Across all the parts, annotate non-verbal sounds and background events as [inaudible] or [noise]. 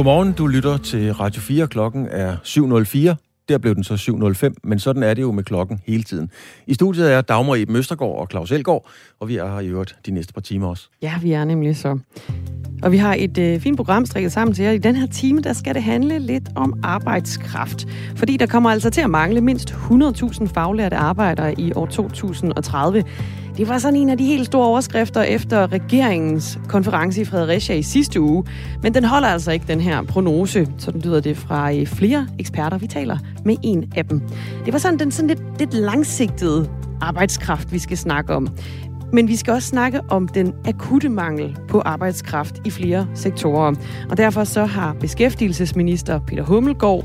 Godmorgen, du lytter til Radio 4. Klokken er 7.04. Der blev den så 7.05, men sådan er det jo med klokken hele tiden. I studiet er Dagmar Eben Østergaard og Claus Elgaard, og vi er her i øvrigt de næste par timer også. Ja, vi er nemlig så. Og vi har et øh, fint program strikket sammen til jer. I den her time, der skal det handle lidt om arbejdskraft. Fordi der kommer altså til at mangle mindst 100.000 faglærte arbejdere i år 2030. Det var sådan en af de helt store overskrifter efter regeringens konference i Fredericia i sidste uge. Men den holder altså ikke, den her prognose. Sådan lyder det fra øh, flere eksperter. Vi taler med en af dem. Det var sådan den sådan lidt, lidt langsigtede arbejdskraft, vi skal snakke om. Men vi skal også snakke om den akutte mangel på arbejdskraft i flere sektorer. Og derfor så har beskæftigelsesminister Peter Hummelgaard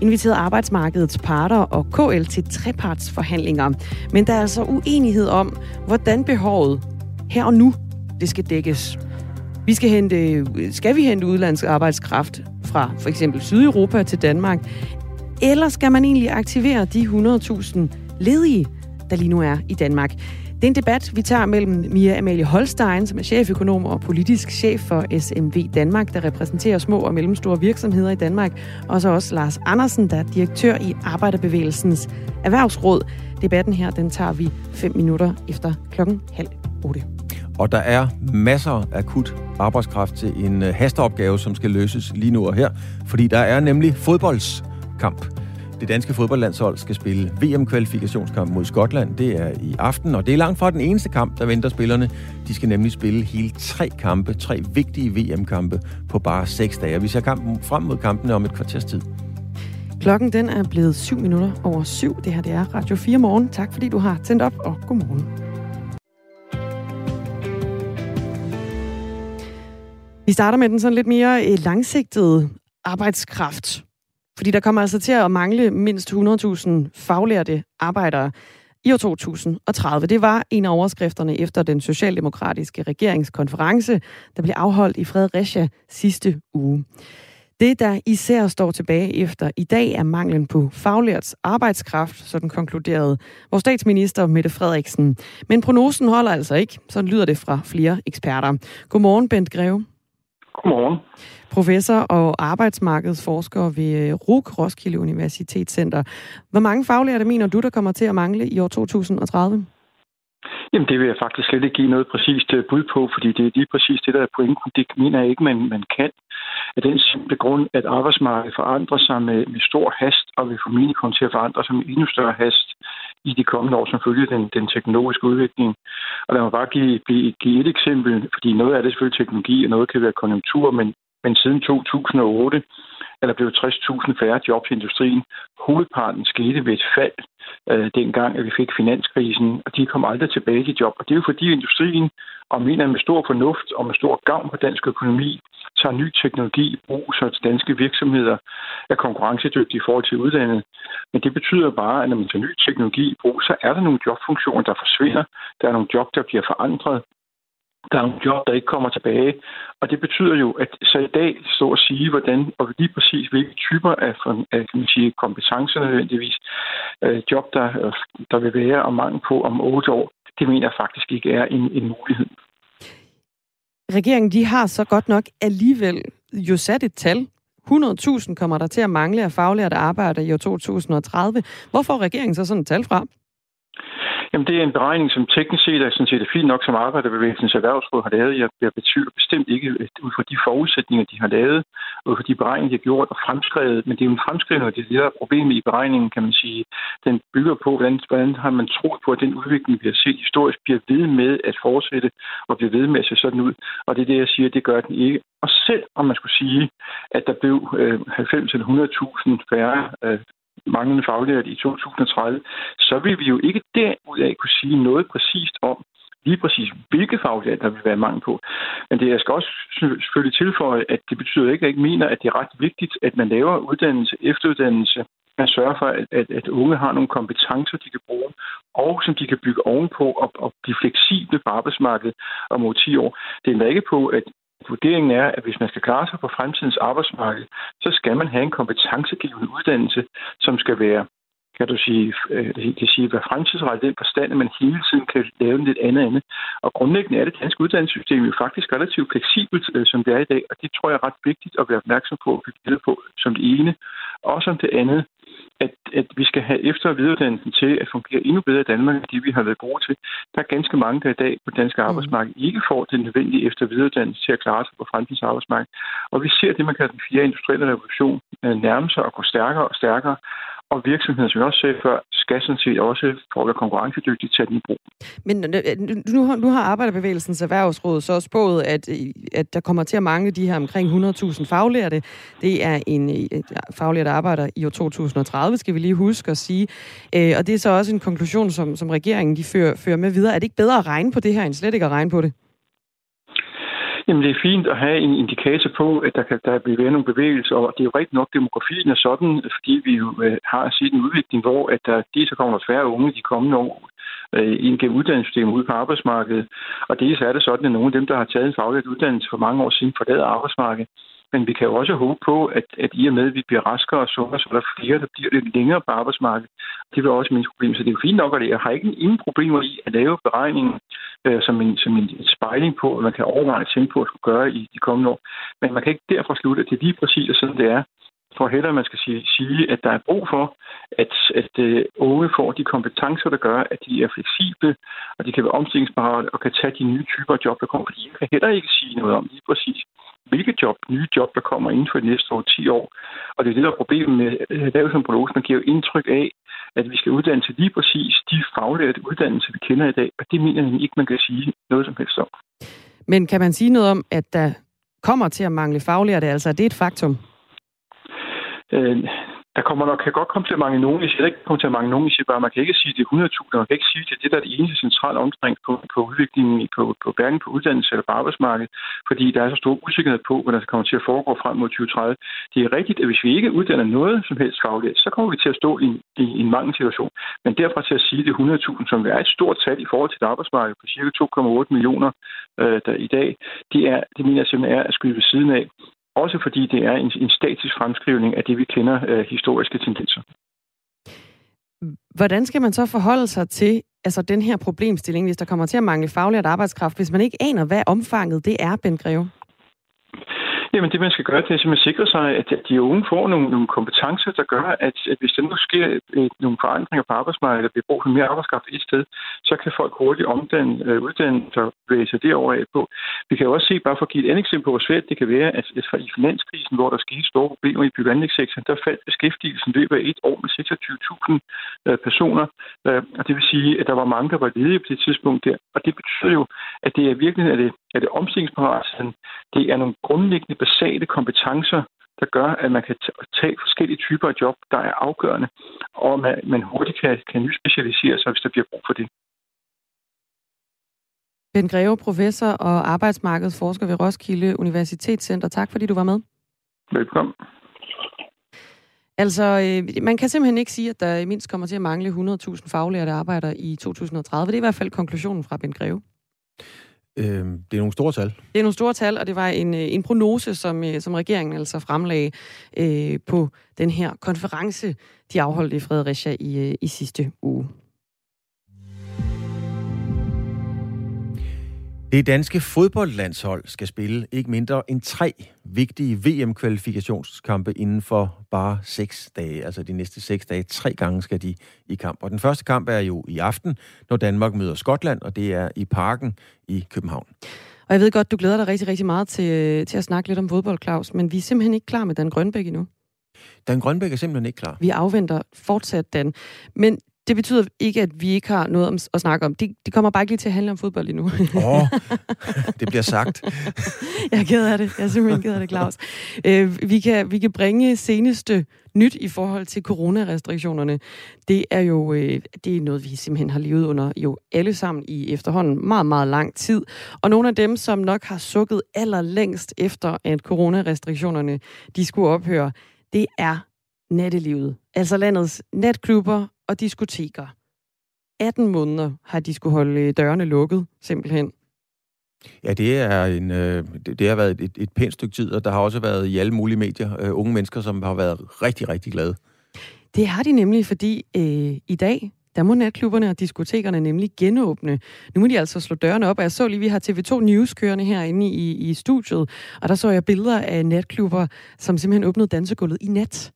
inviteret arbejdsmarkedets parter og KL til trepartsforhandlinger. Men der er altså uenighed om, hvordan behovet her og nu det skal dækkes. Vi skal, hente, skal vi hente udlandsk arbejdskraft fra for eksempel Sydeuropa til Danmark? Eller skal man egentlig aktivere de 100.000 ledige, der lige nu er i Danmark? Det er en debat, vi tager mellem Mia Amalie Holstein, som er cheføkonom og politisk chef for SMV Danmark, der repræsenterer små og mellemstore virksomheder i Danmark, og så også Lars Andersen, der er direktør i Arbejderbevægelsens Erhvervsråd. Debatten her, den tager vi fem minutter efter klokken halv otte. Og der er masser af akut arbejdskraft til en øh, hasteopgave, som skal løses lige nu og her, fordi der er nemlig fodboldskamp. Det danske fodboldlandshold skal spille VM-kvalifikationskamp mod Skotland. Det er i aften, og det er langt fra den eneste kamp, der venter spillerne. De skal nemlig spille hele tre kampe, tre vigtige VM-kampe på bare seks dage. Vi ser kampen frem mod kampene om et kvarters tid. Klokken den er blevet 7 minutter over syv. Det her det er Radio 4 morgen. Tak fordi du har tændt op, og godmorgen. Vi starter med den sådan lidt mere øh, langsigtede arbejdskraft. Fordi der kommer altså til at mangle mindst 100.000 faglærte arbejdere i år 2030. Det var en af overskrifterne efter den socialdemokratiske regeringskonference, der blev afholdt i Fredericia sidste uge. Det, der især står tilbage efter i dag, er manglen på faglærts arbejdskraft, sådan konkluderede vores statsminister Mette Frederiksen. Men prognosen holder altså ikke, sådan lyder det fra flere eksperter. Godmorgen, Bent Greve. Godmorgen. Professor og arbejdsmarkedsforsker ved øh, RUK, Roskilde Universitetscenter. Hvor mange faglærte mener du, der kommer til at mangle i år 2030? Jamen, det vil jeg faktisk slet ikke give noget præcist øh, bud på, fordi det er lige præcis det, der er pointen. Det mener jeg ikke, man, man kan. Af den simple grund, at arbejdsmarkedet forandrer sig med, med stor hast, og vil formentlig komme til at forandre sig med endnu større hast i de kommende år, som følger den, den teknologiske udvikling. Og lad mig bare give, give, give et eksempel, fordi noget af det er selvfølgelig teknologi, og noget kan være konjunktur, men, men siden 2008 er der blevet 60.000 færre jobs i industrien. Hovedparten skete ved et fald øh, dengang, at vi fik finanskrisen, og de kom aldrig tilbage i job. Og det er jo fordi industrien, og mener med stor fornuft og med stor gavn på dansk økonomi, tager ny teknologi i brug, så danske virksomheder er konkurrencedygtige i forhold til udlandet. Men det betyder bare, at når man tager ny teknologi i brug, så er der nogle jobfunktioner, der forsvinder. Der er nogle job, der bliver forandret. Der er nogle job, der ikke kommer tilbage. Og det betyder jo, at så i dag så at sige, hvordan og lige præcis hvilke typer af, af kan man sige, kompetencer nødvendigvis, øh, job, der, øh, der vil være og mangel på om otte år, det mener jeg faktisk ikke er en, en mulighed. Regeringen de har så godt nok alligevel jo sat et tal. 100.000 kommer der til at mangle af faglærte arbejder i år 2030. Hvor får regeringen så sådan et tal fra? Jamen, det er en beregning, som teknisk set er, sådan set er fint nok, som Arbejderbevægelsens Erhvervsråd har lavet. Jeg, jeg betyder bestemt ikke ud fra de forudsætninger, de har lavet, ud fra de beregninger, de har gjort og fremskrevet. Men det er jo en fremskrivning, og det er det, der er problemet i beregningen, kan man sige. Den bygger på, hvordan, hvordan har man troet på, at den udvikling, vi har set historisk, bliver ved med at fortsætte og bliver ved med at se sådan ud. Og det er det, jeg siger, det gør den ikke. Og selv om man skulle sige, at der blev øh, 90 eller 100.000 færre øh, manglende faglærte i 2030, så vil vi jo ikke derudaf kunne sige noget præcist om, lige præcis hvilke faglærte der vil være mangel på. Men det jeg skal også selvfølgelig tilføje, at det betyder ikke, at jeg ikke mener, at det er ret vigtigt, at man laver uddannelse, efteruddannelse, man sørger for, at, at, at unge har nogle kompetencer, de kan bruge, og som de kan bygge ovenpå og, og blive fleksible på arbejdsmarkedet om 10 år. Det er ikke på, at Vurderingen er, at hvis man skal klare sig på fremtidens arbejdsmarked, så skal man have en kompetencegivende uddannelse, som skal være kan du sige, øh, det kan sige, være fremtidsrettet den forstand, at man hele tiden kan lave lidt andet andet. Og grundlæggende er det danske uddannelsessystem jo faktisk relativt fleksibelt, øh, som det er i dag, og det tror jeg er ret vigtigt at være opmærksom på at på som det ene. Og som det andet, at, at vi skal have efter- og videreuddannelsen til at fungere endnu bedre i Danmark, end det vi har været gode til. Der er ganske mange, der i dag på det danske mm. arbejdsmarked ikke får den nødvendige efter- og videreuddannelse til at klare sig på fremtidens arbejdsmarked. Og vi ser det, man kalder den fjerde industrielle revolution, øh, nærme sig og gå stærkere og stærkere og virksomheder, som jeg også sagde før, skal sådan set også for at være konkurrencedygtige til at den i brug. Men øh, øh, nu, nu har Arbejderbevægelsens Erhvervsråd så spået, at, øh, at der kommer til at mangle de her omkring 100.000 faglærte. Det er en faglært arbejder i år 2030, skal vi lige huske at sige. Og det er så også en konklusion, som, som regeringen de fører, fører med videre. Er det ikke bedre at regne på det her, end slet ikke at regne på det? Jamen, det er fint at have en indikator på, at der kan der blive nogle bevægelser, og det er jo rigtigt nok, demografien er sådan, fordi vi jo øh, har set en udvikling, hvor at der, de så kommer færre unge de kommende år øh, ind gennem uddannelsessystemet ude på arbejdsmarkedet. Og dels er det sådan, at nogle af dem, der har taget en faglig uddannelse for mange år siden, forlader arbejdsmarkedet. Men vi kan jo også håbe på, at, at i og med, at vi bliver raskere og sundere, så er der flere, der bliver lidt længere på arbejdsmarkedet. Det vil også mindre problemer. Så det er jo fint nok, at jeg har ikke ingen problemer i at lave beregningen øh, som, en, som en spejling på, at man kan overveje at tænke på at skulle gøre i de kommende år. Men man kan ikke derfra slutte, at det er lige præcis sådan, det er for heller, man skal sige, sige, at der er brug for, at, at øh, unge får de kompetencer, der gør, at de er fleksible, og de kan være omstillingsparate og kan tage de nye typer job, der kommer. Fordi jeg kan heller ikke sige noget om lige præcis, hvilke job, nye job, der kommer inden for de næste år 10 år. Og det er det, der er problemet med som prognos. Man giver jo indtryk af, at vi skal uddanne til lige præcis de faglærte uddannelser, vi kender i dag. Og det mener jeg ikke, man kan sige noget som helst om. Men kan man sige noget om, at der kommer til at mangle faglærte? Altså, er det et faktum? Øh, der kommer nok, kan godt komme til at mange nogen. Jeg siger ikke kommer til at mange nogen. Jeg siger bare, man kan ikke sige, at det er 100.000. Man kan ikke sige, at det er det eneste centrale omkring på, på udviklingen på, på hverken på uddannelse eller på arbejdsmarkedet, fordi der er så stor usikkerhed på, hvad der kommer til at foregå frem mod 2030. Det er rigtigt, at hvis vi ikke uddanner noget som helst fagligt, så kommer vi til at stå i, i, i en mangelsituation. Men derfra til at sige, at det er 100.000, som er et stort tal i forhold til et arbejdsmarked på cirka 2,8 millioner øh, der i dag, det, er, det mener jeg simpelthen er at skyde ved siden af. Også fordi det er en, en statisk fremskrivning af det, vi kender øh, historiske tendenser. Hvordan skal man så forholde sig til altså den her problemstilling, hvis der kommer til at mangle faglært arbejdskraft, hvis man ikke aner, hvad omfanget det er, Ben Greve? Jamen det, man skal gøre, det er simpelthen sikre sig, at de unge får nogle, nogle kompetencer, der gør, at, at hvis der nu sker et, nogle forandringer på arbejdsmarkedet, der bliver brug for mere arbejdskraft et sted, så kan folk hurtigt omdanne, øh, uddanne sig og bevæge sig derover af på. Vi kan jo også se, bare for at give et andet eksempel på, hvor svært det kan være, at, at i finanskrisen, hvor der skete store problemer i byggeanlægssektoren, der faldt beskæftigelsen løbet af et år med 26.000 øh, personer. Øh, og det vil sige, at der var mange, der var ledige på det tidspunkt der. Og det betyder jo, at det er virkelig er det, er det omstillingsparatheden. Det er nogle grundlæggende basale kompetencer, der gør, at man kan tage forskellige typer af job, der er afgørende, og man, man hurtigt kan, kan nyspecialisere sig, hvis der bliver brug for det. Ben Greve, professor og arbejdsmarkedsforsker ved Roskilde Universitetscenter. Tak fordi du var med. Velkommen. Altså, øh, man kan simpelthen ikke sige, at der mindst kommer til at mangle 100.000 faglærte arbejdere i 2030. Det er i hvert fald konklusionen fra Ben Greve. Øh, det er nogle store tal. Det er nogle store tal, og det var en, øh, en prognose, som, øh, som regeringen altså fremlagde øh, på den her konference, de afholdt i Fredericia i, øh, i sidste uge. Det danske fodboldlandshold skal spille ikke mindre end tre vigtige VM-kvalifikationskampe inden for bare seks dage. Altså de næste seks dage. Tre gange skal de i kamp. Og den første kamp er jo i aften, når Danmark møder Skotland, og det er i Parken i København. Og jeg ved godt, du glæder dig rigtig, rigtig meget til, til at snakke lidt om fodbold, Claus, men vi er simpelthen ikke klar med Dan Grønbæk endnu. Dan Grønbæk er simpelthen ikke klar. Vi afventer fortsat Dan. Men det betyder ikke, at vi ikke har noget om, at snakke om. Det, de kommer bare ikke lige til at handle om fodbold endnu. Åh, oh, [laughs] det bliver sagt. [laughs] jeg er ked af det. Jeg er simpelthen ked af det, Claus. Øh, vi, kan, vi kan bringe seneste nyt i forhold til coronarestriktionerne. Det er jo øh, det er noget, vi simpelthen har levet under jo alle sammen i efterhånden meget, meget lang tid. Og nogle af dem, som nok har sukket allerlængst efter, at coronarestriktionerne de skulle ophøre, det er nattelivet. Altså landets natklubber og diskoteker. 18 måneder har de skulle holde øh, dørene lukket, simpelthen. Ja, det er en, øh, det, det har været et, et pænt stykke tid, og der har også været i alle mulige medier øh, unge mennesker, som har været rigtig, rigtig glade. Det har de nemlig, fordi øh, i dag, der må natklubberne og diskotekerne nemlig genåbne. Nu må de altså slå dørene op, og jeg så lige, vi har TV2 News kørende herinde i, i studiet, og der så jeg billeder af natklubber, som simpelthen åbnede dansegulvet i nat.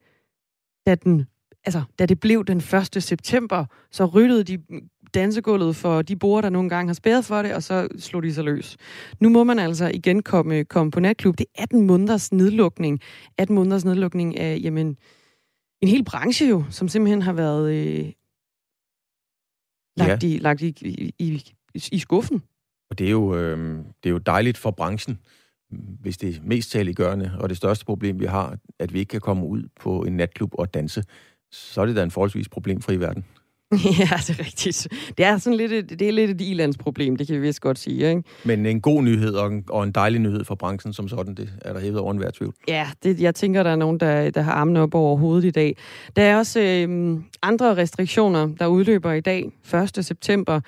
Da, den, altså, da det blev den 1. september, så ryddede de dansegulvet for de borer, der nogle gange har spærret for det, og så slog de sig løs. Nu må man altså igen komme, komme på natklub. Det er 18 måneders nedlukning. 18 måneders nedlukning af, jamen, en hel branche jo, som simpelthen har været øh, lagt, ja. i, lagt i, i, i, i skuffen. Og det er, jo, øh, det er jo dejligt for branchen, hvis det er mest taliggørende, og det største problem, vi har, at vi ikke kan komme ud på en natklub og danse, så er det da en forholdsvis problemfri verden. [laughs] ja, det er rigtigt. Det er sådan lidt et, det er lidt et ilandsproblem, det kan vi vist godt sige. Ikke? Men en god nyhed og en, og en dejlig nyhed for branchen som sådan, det er der hævet over enhver tvivl. Ja, det, jeg tænker, der er nogen, der, der har armene op over hovedet i dag. Der er også øh, andre restriktioner, der udløber i dag, 1. september.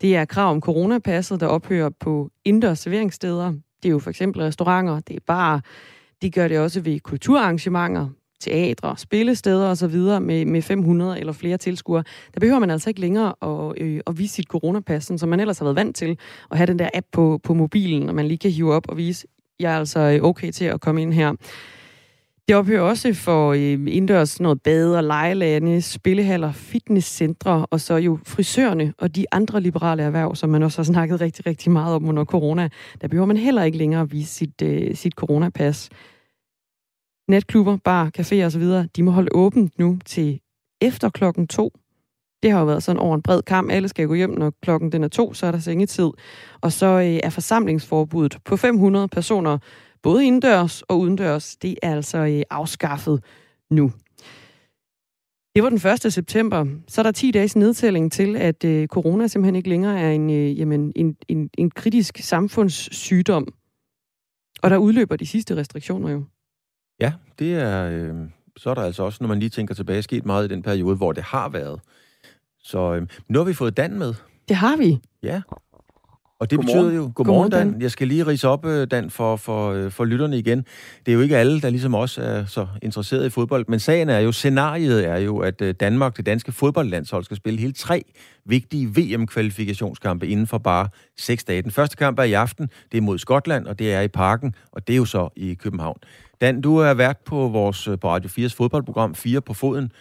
Det er krav om coronapasset, der ophører på indendørs serveringssteder. Det er jo for eksempel restauranter, det er bare de gør det også ved kulturarrangementer, teatre, spillesteder osv. Med, med 500 eller flere tilskuere, der behøver man altså ikke længere at, øh, at vise sit coronapas, som man ellers har været vant til, at have den der app på, på mobilen, og man lige kan hive op og vise, jeg er altså øh, okay til at komme ind her. Det ophører også for øh, indendørs noget bade og lejelande, spillehaller, fitnesscentre og så jo frisørerne og de andre liberale erhverv, som man også har snakket rigtig, rigtig meget om under corona. Der behøver man heller ikke længere at vise sit, øh, sit coronapas netklubber, bar, caféer osv., de må holde åbent nu til efter klokken to. Det har jo været sådan over en bred kamp. Alle skal gå hjem, når klokken den er to, så er der sengetid. Og så øh, er forsamlingsforbuddet på 500 personer, både indendørs og udendørs, det er altså øh, afskaffet nu. Det var den 1. september. Så er der 10 dages nedtælling til, at øh, corona simpelthen ikke længere er en, øh, jamen, en, en, en kritisk samfundssygdom. Og der udløber de sidste restriktioner jo. Ja, det er, øh, så er der altså også, når man lige tænker tilbage, sket meget i den periode, hvor det har været. Så øh, nu har vi fået Dan med. Det har vi. Ja. Og det godmorgen. betyder jo... Godmorgen, Dan. Dan. Jeg skal lige rise op, øh, Dan, for, for, øh, for lytterne igen. Det er jo ikke alle, der ligesom også er så interesseret i fodbold, men sagen er jo, scenariet er jo, at øh, Danmark, det danske fodboldlandshold, skal spille hele tre vigtige VM-kvalifikationskampe inden for bare seks dage. Den første kamp er i aften, det er mod Skotland, og det er i Parken, og det er jo så i København. Dan, du er vært på vores øh, på Radio 4's fodboldprogram 4 på foden.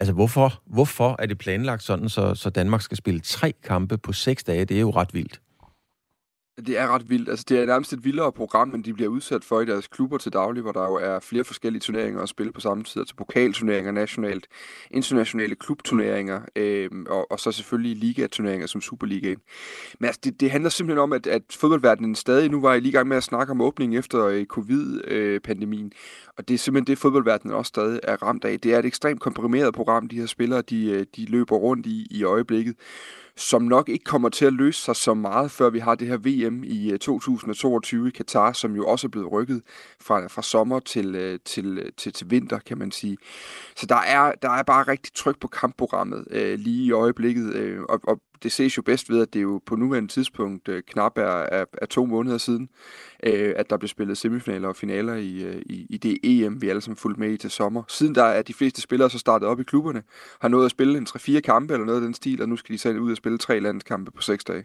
Altså, hvorfor, hvorfor er det planlagt sådan, så, så Danmark skal spille tre kampe på seks dage? Det er jo ret vildt. Det er ret vildt. Altså, det er nærmest et vildere program, end de bliver udsat for i deres klubber til daglig, hvor der jo er flere forskellige turneringer at spille på samme tid. Altså pokalturneringer nationalt, internationale klubturneringer, øh, og, og så selvfølgelig ligaturneringer som Superligaen. Men altså, det, det handler simpelthen om, at, at fodboldverdenen stadig, nu var I lige i gang med at snakke om åbningen efter øh, covid-pandemien, og det er simpelthen det, fodboldverdenen også stadig er ramt af. Det er et ekstremt komprimeret program, de her spillere, de, øh, de løber rundt i i øjeblikket som nok ikke kommer til at løse sig så meget, før vi har det her VM i øh, 2022 i Katar, som jo også er blevet rykket fra, fra sommer til, øh, til, øh, til, til vinter, kan man sige. Så der er, der er bare rigtig tryk på kampprogrammet øh, lige i øjeblikket, øh, og, og det ses jo bedst ved, at det jo på nuværende tidspunkt øh, knap er, er, er to måneder siden, øh, at der blev spillet semifinaler og finaler i, øh, i, i det EM, vi alle sammen fulgte med i til sommer. Siden der er de fleste spillere så startet op i klubberne, har nået at spille en 3-4 kampe eller noget af den stil, og nu skal de selv ud og spille tre landskampe på seks dage.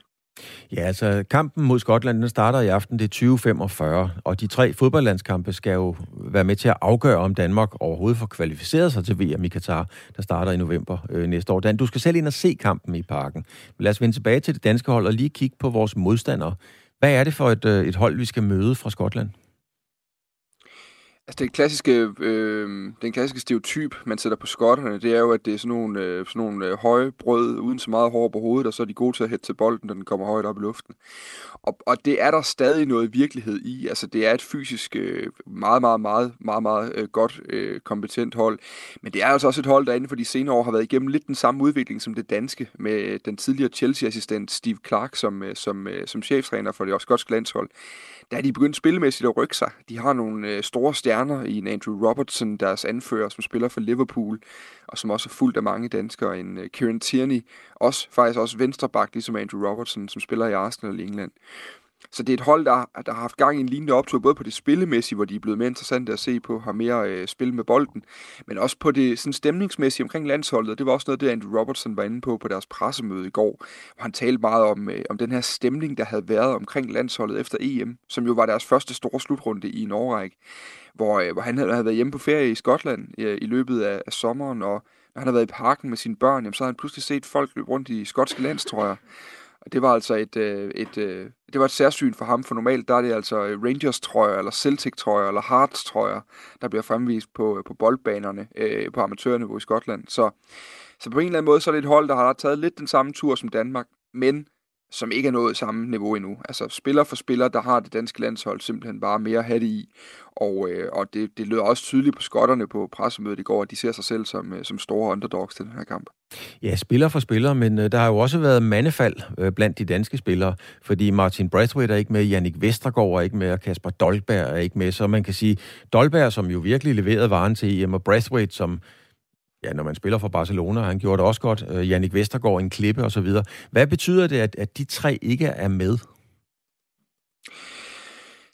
Ja, altså kampen mod Skotland, den starter i aften, det er 2045, og de tre fodboldlandskampe skal jo være med til at afgøre, om Danmark overhovedet får kvalificeret sig til VM i Katar, der starter i november øh, næste år. Dan, du skal selv ind og se kampen i parken. Lad os vende tilbage til det danske hold og lige kigge på vores modstandere. Hvad er det for et, øh, et hold, vi skal møde fra Skotland? Altså, den klassiske, øh, den klassiske stereotyp, man sætter på skotterne, det er jo, at det er sådan nogle, øh, sådan nogle øh, høje brød uden så meget hår på hovedet, og så er de gode til at hætte til bolden, når den kommer højt op i luften. Og, og det er der stadig noget virkelighed i. Altså, det er et fysisk meget, meget, meget, meget, meget godt, kompetent hold. Men det er altså også et hold, der inden for de senere år har været igennem lidt den samme udvikling som det danske, med den tidligere Chelsea-assistent Steve Clark som, som, som cheftræner for det også skotske landshold der er de begyndt spillemæssigt at rykke sig. De har nogle store stjerner i en Andrew Robertson, deres anfører, som spiller for Liverpool, og som også er fuldt af mange danskere. En Kieran Tierney, også, faktisk også venstreback, ligesom Andrew Robertson, som spiller i Arsenal i England så det er et hold, der, der har haft gang i en lignende optur, både på det spillemæssige, hvor de er blevet mere interessante at se på, har mere øh, spil med bolden, men også på det sådan stemningsmæssige omkring landsholdet. Det var også noget, det Andrew Robertson var inde på på deres pressemøde i går, hvor han talte meget om, øh, om den her stemning, der havde været omkring landsholdet efter EM, som jo var deres første store slutrunde i en årrække, hvor, øh, hvor han havde, havde været hjemme på ferie i Skotland øh, i løbet af, af sommeren, og når han havde været i parken med sine børn, jamen, så havde han pludselig set folk løbe rundt i skotske landstrøjer. Og det var altså et, øh, et, øh, det var et særsyn for ham, for normalt der er det altså øh, Rangers-trøjer, eller Celtic-trøjer, eller Hearts-trøjer, der bliver fremvist på, øh, på boldbanerne øh, på amatørniveau i Skotland. Så, så på en eller anden måde, så er det et hold, der har taget lidt den samme tur som Danmark, men som ikke er nået samme niveau endnu. Altså spiller for spiller, der har det danske landshold simpelthen bare mere at have det i. Og, øh, og det, det lød også tydeligt på skotterne på pressemødet i går, at de ser sig selv som, øh, som store underdogs til den her kamp. Ja, spiller for spiller, men øh, der har jo også været mandefald øh, blandt de danske spillere, fordi Martin Brathwaite er ikke med, Jannik Vestergaard er ikke med, og Kasper Dolberg er ikke med, så man kan sige, Dolberg, som jo virkelig leverede varen til EM, og Brathwaite, som ja, når man spiller for Barcelona, han gjorde det også godt, øh, Jannik Vestergaard en klippe og så videre. Hvad betyder det, at, at de tre ikke er med?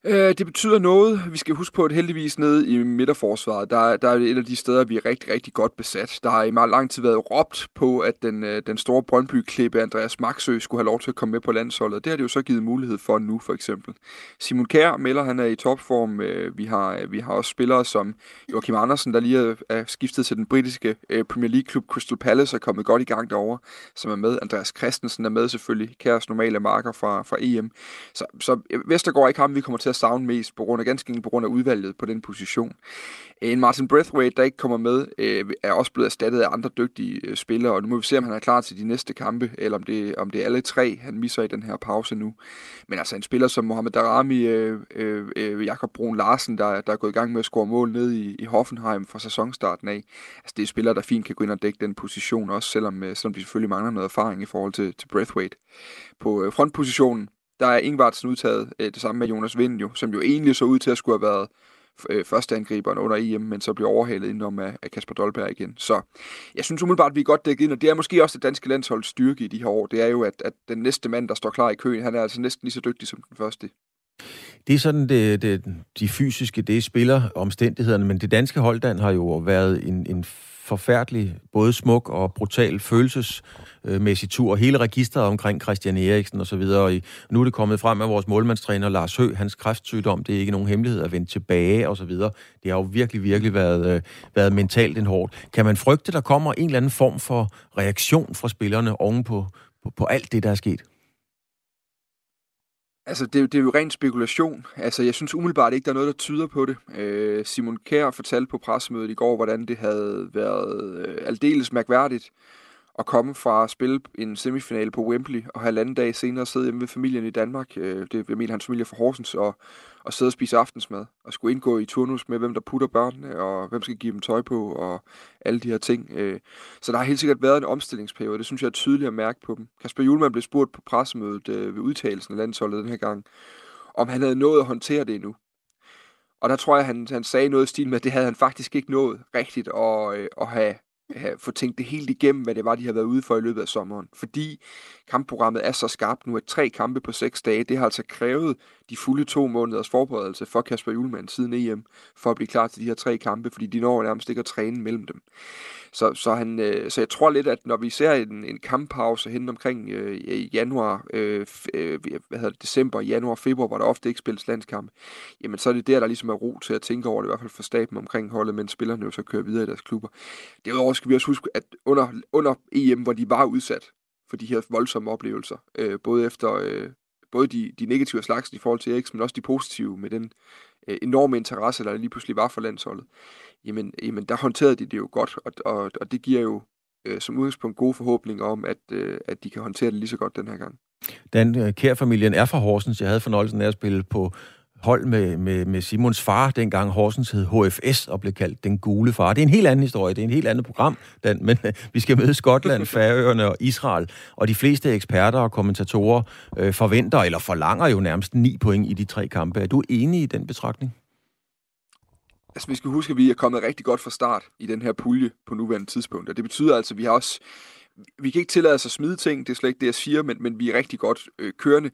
Øh, det betyder noget. Vi skal huske på, at heldigvis nede i midterforsvaret, der, der er et af de steder, vi er rigtig, rigtig godt besat. Der har i meget lang tid været råbt på, at den, øh, den store Brøndby-klippe Andreas Maxø skulle have lov til at komme med på landsholdet. Det har det jo så givet mulighed for nu, for eksempel. Simon Kær melder, han er i topform. Øh, vi har, øh, vi har også spillere som Joachim Andersen, der lige er skiftet til den britiske øh, Premier League-klub Crystal Palace, og er kommet godt i gang derovre, som er med. Andreas Christensen er med selvfølgelig. Kærs normale marker fra, fra EM. Så, så øh, Vestergaard ikke ham, vi kommer til at savne mest, på grund af, ganske enkelt på grund af udvalget på den position. En Martin Breathwaite, der ikke kommer med, øh, er også blevet erstattet af andre dygtige øh, spillere, og nu må vi se, om han er klar til de næste kampe, eller om det, om det er alle tre, han misser i den her pause nu. Men altså en spiller som Mohamed Darami, øh, øh, øh Jakob Brun Larsen, der, der er gået i gang med at score mål ned i, i Hoffenheim fra sæsonstarten af. Altså det er spillere, der fint kan gå ind og dække den position, også selvom, selvom de selvfølgelig mangler noget erfaring i forhold til, til Breathwaite. På frontpositionen, der er Ingvartsen udtaget, øh, det samme med Jonas Vind jo, som jo egentlig så ud til at skulle have været øh, førsteangriberen under EM, men så bliver overhalet indenom af, af Kasper Dolberg igen. Så jeg synes umiddelbart, at vi er godt dækket ind, og det er måske også det danske landsholds styrke i de her år. Det er jo, at, at den næste mand, der står klar i køen, han er altså næsten lige så dygtig som den første. Det er sådan det, det, de fysiske, det spiller omstændighederne, men det danske holddan har jo været en, en forfærdelig, både smuk og brutal følelsesmæssig tur. Hele registret omkring Christian Eriksen og så videre. Og nu er det kommet frem af vores målmandstræner Lars Hø, hans kræftsygdom, det er ikke nogen hemmelighed at vende tilbage og så videre. Det har jo virkelig, virkelig været, øh, været mentalt en hårdt. Kan man frygte, der kommer en eller anden form for reaktion fra spillerne oven på, på, på alt det, der er sket? Altså, det, det er jo ren spekulation. Altså, jeg synes umiddelbart ikke, der er noget, der tyder på det. Øh, Simon Kær fortalte på pressemødet i går, hvordan det havde været øh, aldeles mærkværdigt at komme fra at spille en semifinale på Wembley, og halvanden dag senere sidde hjemme ved familien i Danmark. Øh, det er hans familie fra Horsens, og og sidde og spise aftensmad, og skulle indgå i turnus med, hvem der putter børnene, og hvem skal give dem tøj på, og alle de her ting. Øh. Så der har helt sikkert været en omstillingsperiode, det synes jeg er tydeligt at mærke på dem. Kasper Julemand blev spurgt på pressemødet øh, ved udtalelsen af landsholdet den her gang, om han havde nået at håndtere det endnu. Og der tror jeg, han, han sagde noget i stil med, at det havde han faktisk ikke nået rigtigt at, øh, at have få tænkt det helt igennem, hvad det var, de har været ude for i løbet af sommeren. Fordi kampprogrammet er så skarpt nu, at tre kampe på seks dage, det har altså krævet de fulde to måneders forberedelse for Kasper Julemand siden EM, for at blive klar til de her tre kampe, fordi de når nærmest ikke at træne mellem dem. Så, så, han, øh, så jeg tror lidt, at når vi ser en, en kamppause hen omkring øh, januar, øh, øh, hvad hedder det, december, januar, februar, hvor der ofte ikke spilles landskamp, jamen så er det der, der ligesom er ro til at tænke over det, i hvert fald for staben omkring holdet, mens spillerne jo så kører videre i deres klubber. Derudover skal vi også huske, at under, under EM, hvor de var udsat for de her voldsomme oplevelser, øh, både efter øh, både de, de negative slags i forhold til X, men også de positive med den øh, enorme interesse, der lige pludselig var for landsholdet jamen, jamen der håndterede de det jo godt, og, og, og det giver jo øh, som udgangspunkt gode forhåbninger om, at, øh, at de kan håndtere det lige så godt den her gang. Den øh, kærfamilien er fra Horsens. Jeg havde fornøjelsen af at spille på hold med, med, med Simons far, dengang Horsens hed HFS og blev kaldt Den Gule Far. Det er en helt anden historie, det er en helt andet program, den, men [laughs] vi skal møde Skotland, [laughs] Færøerne og Israel, og de fleste eksperter og kommentatorer øh, forventer eller forlanger jo nærmest ni point i de tre kampe. Er du enig i den betragtning? Altså, vi skal huske, at vi er kommet rigtig godt fra start i den her pulje på nuværende tidspunkt. Og det betyder altså, at vi har også... Vi kan ikke tillade os at smide ting, det er slet ikke det, jeg siger, men, men vi er rigtig godt øh, kørende.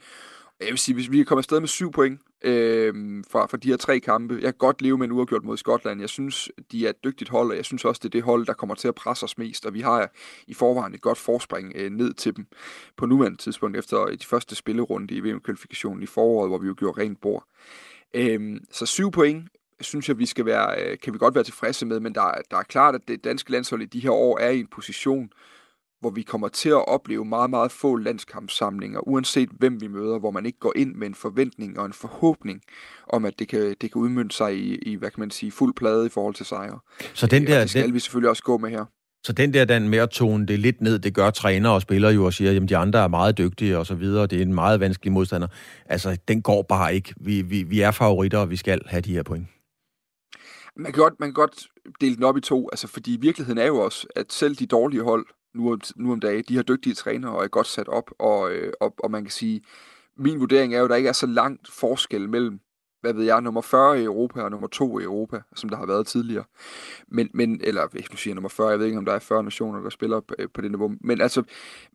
Jeg vil sige, hvis vi kan komme afsted med syv point øh, fra, fra de her tre kampe, jeg kan godt leve med en uafgjort mod Skotland. Jeg synes, de er et dygtigt hold, og jeg synes også, det er det hold, der kommer til at presse os mest, og vi har i forvejen et godt forspring øh, ned til dem på nuværende tidspunkt, efter de første spillerunde i VM-kvalifikationen i foråret, hvor vi jo gjorde rent bord. Øh, så syv point synes jeg, vi skal være, øh, kan vi godt være tilfredse med, men der, der er klart, at det danske landshold i de her år er i en position, hvor vi kommer til at opleve meget, meget få landskampssamlinger, uanset hvem vi møder, hvor man ikke går ind med en forventning og en forhåbning om, at det kan, det kan udmynde sig i, i, hvad kan man sige, fuld plade i forhold til sejre. Så den der, og det skal den, vi selvfølgelig også gå med her. Så den der, den med at tone det lidt ned, det gør træner og spillere jo og siger, jamen de andre er meget dygtige og så videre, det er en meget vanskelig modstander. Altså, den går bare ikke. Vi, vi, vi er favoritter, og vi skal have de her point. Man kan, godt, man kan godt dele den op i to, altså fordi virkeligheden er jo også, at selv de dårlige hold, nu om, nu om dagen. De har dygtige trænere og er godt sat op, og, øh, og, og man kan sige, min vurdering er jo, at der ikke er så langt forskel mellem, hvad ved jeg, nummer 40 i Europa og nummer 2 i Europa, som der har været tidligere. Men, men eller hvis du siger nummer 40, jeg ved ikke, om der er 40 nationer, der spiller på, på det niveau. Men altså,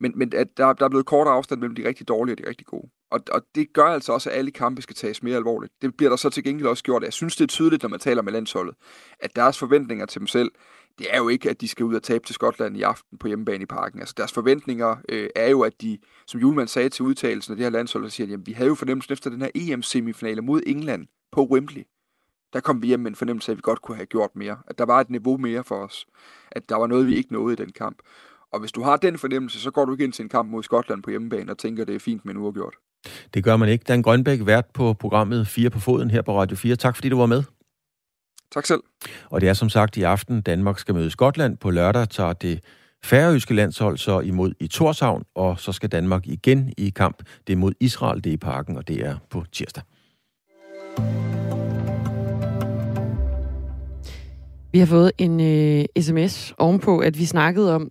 men, men at der, der er blevet kortere afstand mellem de rigtig dårlige og de rigtig gode. Og, og det gør altså også, at alle kampe skal tages mere alvorligt. Det bliver der så til gengæld også gjort. Jeg synes, det er tydeligt, når man taler med landsholdet, at deres forventninger til dem selv, det er jo ikke, at de skal ud og tabe til Skotland i aften på hjemmebane i parken. Altså deres forventninger øh, er jo, at de, som Julemand sagde til udtalelsen af det her landshold, så siger, at vi havde jo fornemmelsen efter den her EM-semifinale mod England på Wembley. Der kom vi hjem med en fornemmelse af, at vi godt kunne have gjort mere. At der var et niveau mere for os. At der var noget, vi ikke nåede i den kamp. Og hvis du har den fornemmelse, så går du ikke ind til en kamp mod Skotland på hjemmebane og tænker, at det er fint med en uafgjort. Det gør man ikke. Dan Grønbæk, vært på programmet 4 på foden her på Radio 4. Tak fordi du var med. Tak selv. Og det er som sagt i aften, Danmark skal møde Skotland. På lørdag tager det færøske landshold så imod i Torshavn, og så skal Danmark igen i kamp. Det er mod Israel, det er i parken, og det er på tirsdag. Vi har fået en øh, sms ovenpå, at vi snakkede om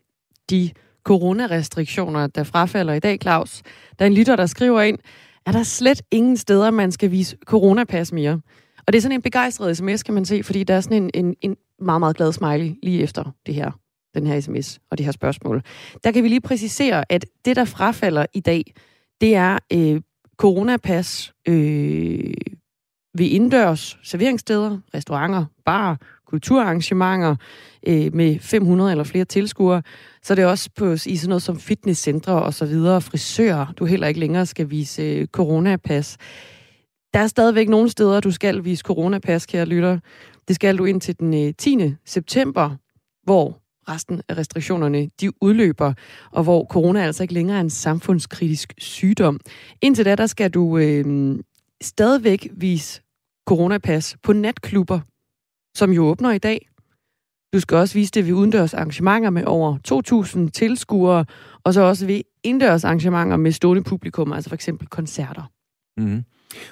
de coronarestriktioner, der frafalder i dag, Claus. Der er en lytter, der skriver ind, er der slet ingen steder, man skal vise coronapas mere. Og det er sådan en begejstret sms, kan man se, fordi der er sådan en, en, en meget, meget glad smiley lige efter det her, den her sms og det her spørgsmål. Der kan vi lige præcisere, at det, der frafalder i dag, det er øh, coronapas øh, ved indendørs serveringssteder, restauranter, bar, kulturarrangementer øh, med 500 eller flere tilskuere. Så det er også på, i sådan noget som fitnesscentre og så videre, frisører, du heller ikke længere skal vise øh, coronapas. Der er stadigvæk nogle steder, du skal vise coronapas, kære lytter. Det skal du ind til den øh, 10. September, hvor resten af restriktionerne de udløber, og hvor corona altså ikke længere er en samfundskritisk sygdom. Indtil da, der skal du øh, stadigvæk vise coronapas på natklubber, som jo åbner i dag. Du skal også vise det ved udendørs arrangementer med over 2.000 tilskuere, og så også ved indendørs arrangementer med stående publikum, altså for eksempel koncerter. Mm.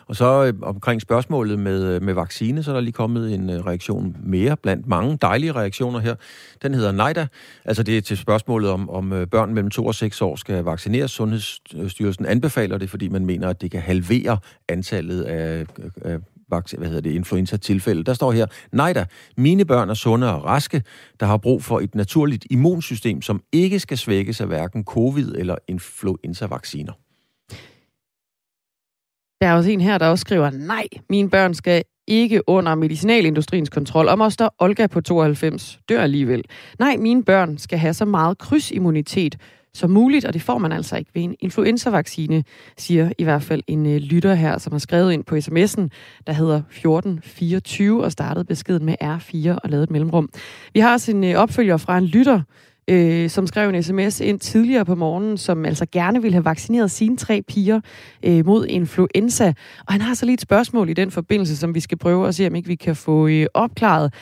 Og så øh, omkring spørgsmålet med, øh, med vaccine, så er der lige kommet en øh, reaktion mere blandt mange dejlige reaktioner her. Den hedder NIDA. Altså det er til spørgsmålet om, om øh, børn mellem 2 og 6 år skal vaccineres. Sundhedsstyrelsen anbefaler det, fordi man mener, at det kan halvere antallet af, af hvad hedder det, influenza-tilfælde. Der står her, nej da, mine børn er sunde og raske, der har brug for et naturligt immunsystem, som ikke skal svækkes af hverken covid- eller influenza-vacciner. Der er også en her, der også skriver, nej, mine børn skal ikke under medicinalindustriens kontrol. Og moster Olga på 92 dør alligevel. Nej, mine børn skal have så meget krydsimmunitet som muligt, og det får man altså ikke ved en influenzavaccine, siger i hvert fald en øh, lytter her, som har skrevet ind på sms'en, der hedder 1424 og startede beskeden med R4 og lavet et mellemrum. Vi har også en øh, opfølger fra en lytter, øh, som skrev en sms ind tidligere på morgenen, som altså gerne ville have vaccineret sine tre piger øh, mod influenza. Og han har så lige et spørgsmål i den forbindelse, som vi skal prøve at se, om ikke vi kan få øh, opklaret.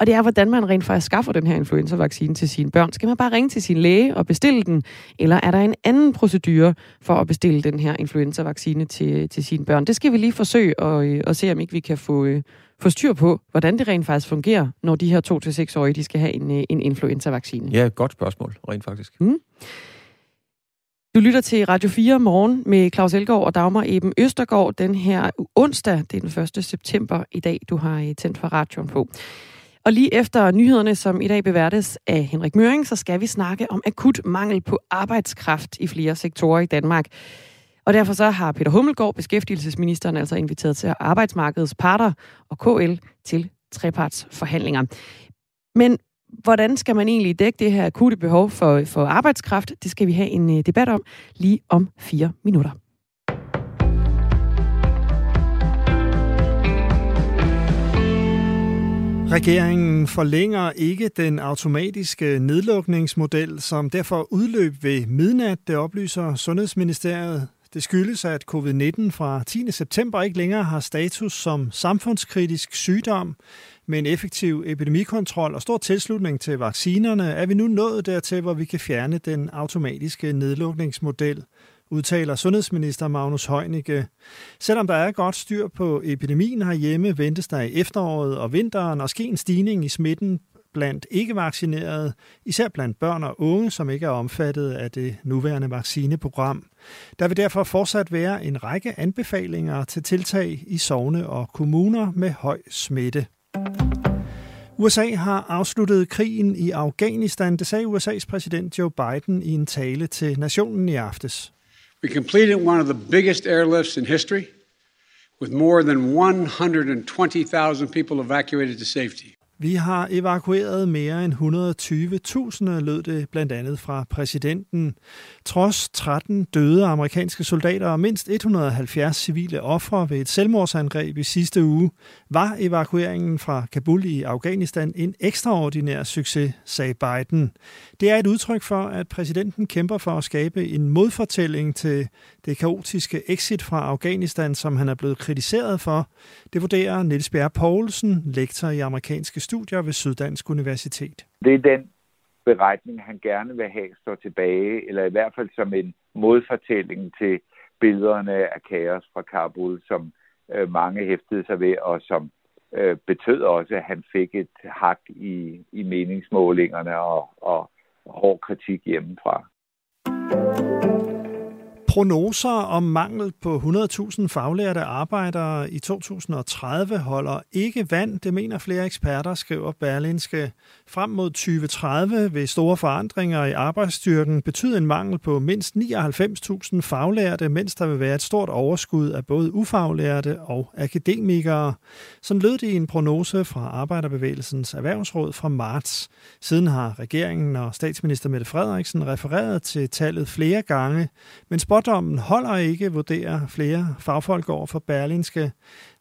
Og det er, hvordan man rent faktisk skaffer den her influenza-vaccine til sine børn. Skal man bare ringe til sin læge og bestille den, eller er der en anden procedure for at bestille den her influenza-vaccine til, til sine børn? Det skal vi lige forsøge at, øh, at se, om ikke vi kan få, øh, få styr på, hvordan det rent faktisk fungerer, når de her 2-6-årige de skal have en, øh, en influenza-vaccine. Ja, godt spørgsmål, rent faktisk. Mm. Du lytter til Radio 4 morgen med Claus Elgaard og Dagmar Eben Østergaard den her onsdag, det er den 1. september i dag, du har tændt for radioen på. Og lige efter nyhederne, som i dag beværtes af Henrik Møring, så skal vi snakke om akut mangel på arbejdskraft i flere sektorer i Danmark. Og derfor så har Peter Hummelgaard, beskæftigelsesministeren, altså inviteret til arbejdsmarkedets parter og KL til trepartsforhandlinger. Men hvordan skal man egentlig dække det her akutte behov for, for arbejdskraft? Det skal vi have en øh, debat om lige om fire minutter. Regeringen forlænger ikke den automatiske nedlukningsmodel, som derfor udløb ved midnat, det oplyser Sundhedsministeriet. Det skyldes, at covid-19 fra 10. september ikke længere har status som samfundskritisk sygdom. Med en effektiv epidemikontrol og stor tilslutning til vaccinerne er vi nu nået dertil, hvor vi kan fjerne den automatiske nedlukningsmodel udtaler sundhedsminister Magnus Heunicke. Selvom der er godt styr på epidemien herhjemme, ventes der i efteråret og vinteren at ske en stigning i smitten blandt ikke-vaccinerede, især blandt børn og unge, som ikke er omfattet af det nuværende vaccineprogram. Der vil derfor fortsat være en række anbefalinger til tiltag i sovne og kommuner med høj smitte. USA har afsluttet krigen i Afghanistan, det sagde USA's præsident Joe Biden i en tale til nationen i aftes. We completed one of the biggest airlifts in history with more than 120,000 people evacuated to safety. Vi har evakueret mere end 120.000, lød det blandt andet fra præsidenten. Trods 13 døde amerikanske soldater og mindst 170 civile ofre ved et selvmordsangreb i sidste uge, var evakueringen fra Kabul i Afghanistan en ekstraordinær succes, sagde Biden. Det er et udtryk for, at præsidenten kæmper for at skabe en modfortælling til det kaotiske exit fra Afghanistan, som han er blevet kritiseret for. Det vurderer Niels Bjerg Poulsen, lektor i amerikanske studier ved Syddansk Universitet. Det er den beretning, han gerne vil have står tilbage, eller i hvert fald som en modfortælling til billederne af kaos fra Kabul, som øh, mange hæftede sig ved, og som øh, betød også, at han fik et hak i, i meningsmålingerne og, og hård kritik hjemmefra. Prognoser om mangel på 100.000 faglærte arbejdere i 2030 holder ikke vand, det mener flere eksperter, skriver Berlinske. Frem mod 2030 vil store forandringer i arbejdsstyrken betyde en mangel på mindst 99.000 faglærte, mens der vil være et stort overskud af både ufaglærte og akademikere. Sådan lød det i en prognose fra Arbejderbevægelsens Erhvervsråd fra marts. Siden har regeringen og statsminister Mette Frederiksen refereret til tallet flere gange, men Fordommen holder ikke, vurderer flere fagfolk over for Berlinske.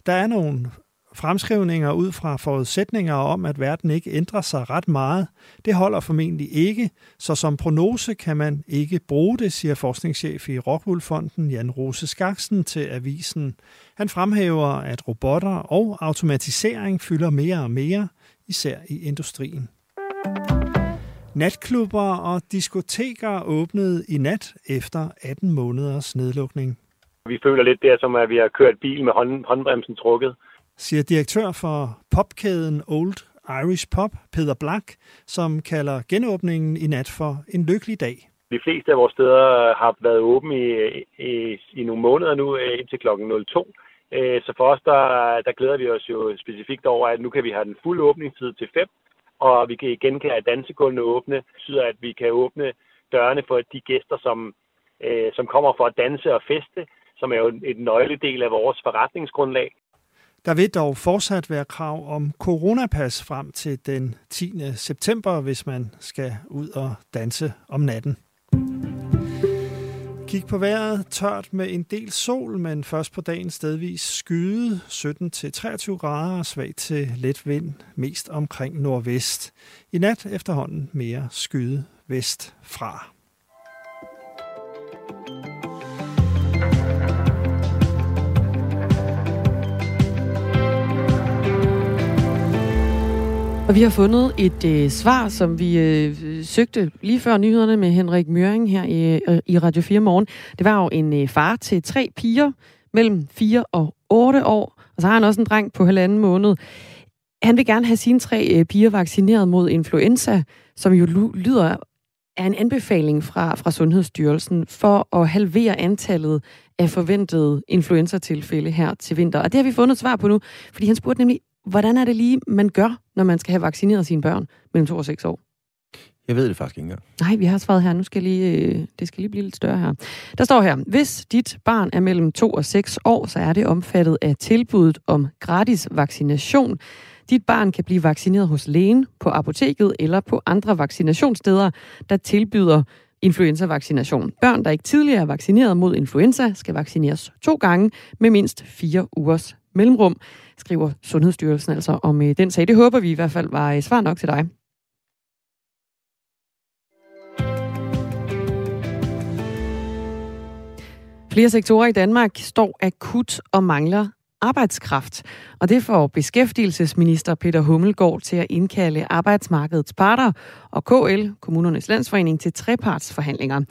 Der er nogle fremskrivninger ud fra forudsætninger om, at verden ikke ændrer sig ret meget. Det holder formentlig ikke, så som prognose kan man ikke bruge det, siger forskningschef i Rockwool-fonden Jan Rose Skaksen til avisen. Han fremhæver, at robotter og automatisering fylder mere og mere, især i industrien. Natklubber og diskoteker åbnede i nat efter 18 måneders nedlukning. Vi føler lidt der, som at vi har kørt bil med hånd, håndbremsen trukket. Siger direktør for popkæden Old Irish Pop, Peter Black, som kalder genåbningen i nat for en lykkelig dag. De fleste af vores steder har været åbne i, i, i nogle måneder nu, øh, indtil klokken 02. Øh, så for os, der, der glæder vi os jo specifikt over, at nu kan vi have den fulde åbningstid til 5, og vi kan igen kan have dansegulvene åbne, betyder, at vi kan åbne dørene for de gæster, som, øh, som kommer for at danse og feste, som er jo et nøgledel af vores forretningsgrundlag. Der vil dog fortsat være krav om coronapas frem til den 10. september, hvis man skal ud og danse om natten kigge på vejret. Tørt med en del sol, men først på dagen stedvis skyde 17-23 grader og svag til let vind, mest omkring nordvest. I nat efterhånden mere skyde vest fra. Og vi har fundet et øh, svar, som vi øh, søgte lige før nyhederne med Henrik Møring her i, øh, i Radio 4 morgen. Det var jo en øh, far til tre piger mellem 4 og 8 år, og så har han også en dreng på halvanden måned. Han vil gerne have sine tre øh, piger vaccineret mod influenza, som jo lyder er en anbefaling fra, fra Sundhedsstyrelsen for at halvere antallet af forventede influenza-tilfælde her til vinter. Og det har vi fundet svar på nu, fordi han spurgte nemlig, hvordan er det lige, man gør, når man skal have vaccineret sine børn mellem 2 og 6 år? Jeg ved det faktisk ikke engang. Nej, vi har svaret her. Nu skal lige, øh, det skal lige blive lidt større her. Der står her, hvis dit barn er mellem 2 og 6 år, så er det omfattet af tilbuddet om gratis vaccination. Dit barn kan blive vaccineret hos lægen, på apoteket eller på andre vaccinationssteder, der tilbyder influenza-vaccination. Børn, der ikke tidligere er vaccineret mod influenza, skal vaccineres to gange med mindst fire ugers mellemrum, skriver Sundhedsstyrelsen altså om øh, den sag. Det håber vi i hvert fald var øh, svar nok til dig. Flere sektorer i Danmark står akut og mangler arbejdskraft. Og det får beskæftigelsesminister Peter Hummelgaard til at indkalde arbejdsmarkedets parter og KL, Kommunernes Landsforening, til trepartsforhandlinger.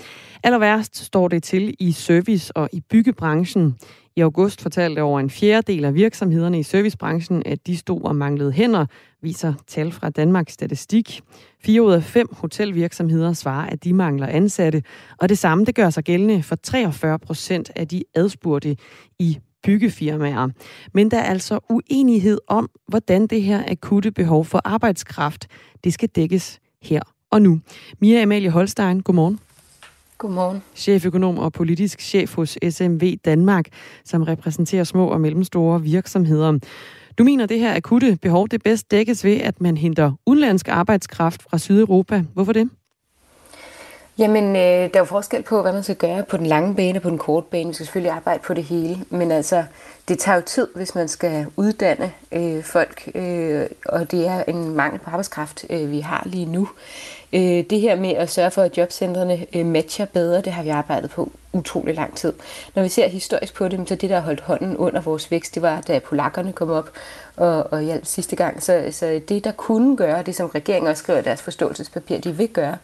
Aller værst står det til i service- og i byggebranchen. I august fortalte over en fjerdedel af virksomhederne i servicebranchen, at de stod og manglede hænder, viser tal fra Danmarks Statistik. Fire ud af fem hotelvirksomheder svarer, at de mangler ansatte, og det samme det gør sig gældende for 43 procent af de adspurgte i byggefirmaer. Men der er altså uenighed om, hvordan det her akutte behov for arbejdskraft, det skal dækkes her og nu. Mia Amalie Holstein, godmorgen. Godmorgen. Cheføkonom og politisk chef hos SMV Danmark, som repræsenterer små og mellemstore virksomheder. Du mener, det her akutte behov, det bedst dækkes ved, at man henter udenlandsk arbejdskraft fra Sydeuropa. Hvorfor det? Jamen, øh, der er jo forskel på, hvad man skal gøre på den lange bane og på den korte bane. Vi skal selvfølgelig arbejde på det hele, men altså, det tager jo tid, hvis man skal uddanne øh, folk, øh, og det er en mangel på arbejdskraft, øh, vi har lige nu. Øh, det her med at sørge for, at jobcentrene øh, matcher bedre, det har vi arbejdet på utrolig lang tid. Når vi ser historisk på det, så det, der har holdt hånden under vores vækst, det var, da polakkerne kom op og, og hjalp sidste gang. Så, så det, der kunne gøre, det som regeringen også skriver i deres forståelsespapir, de vil gøre,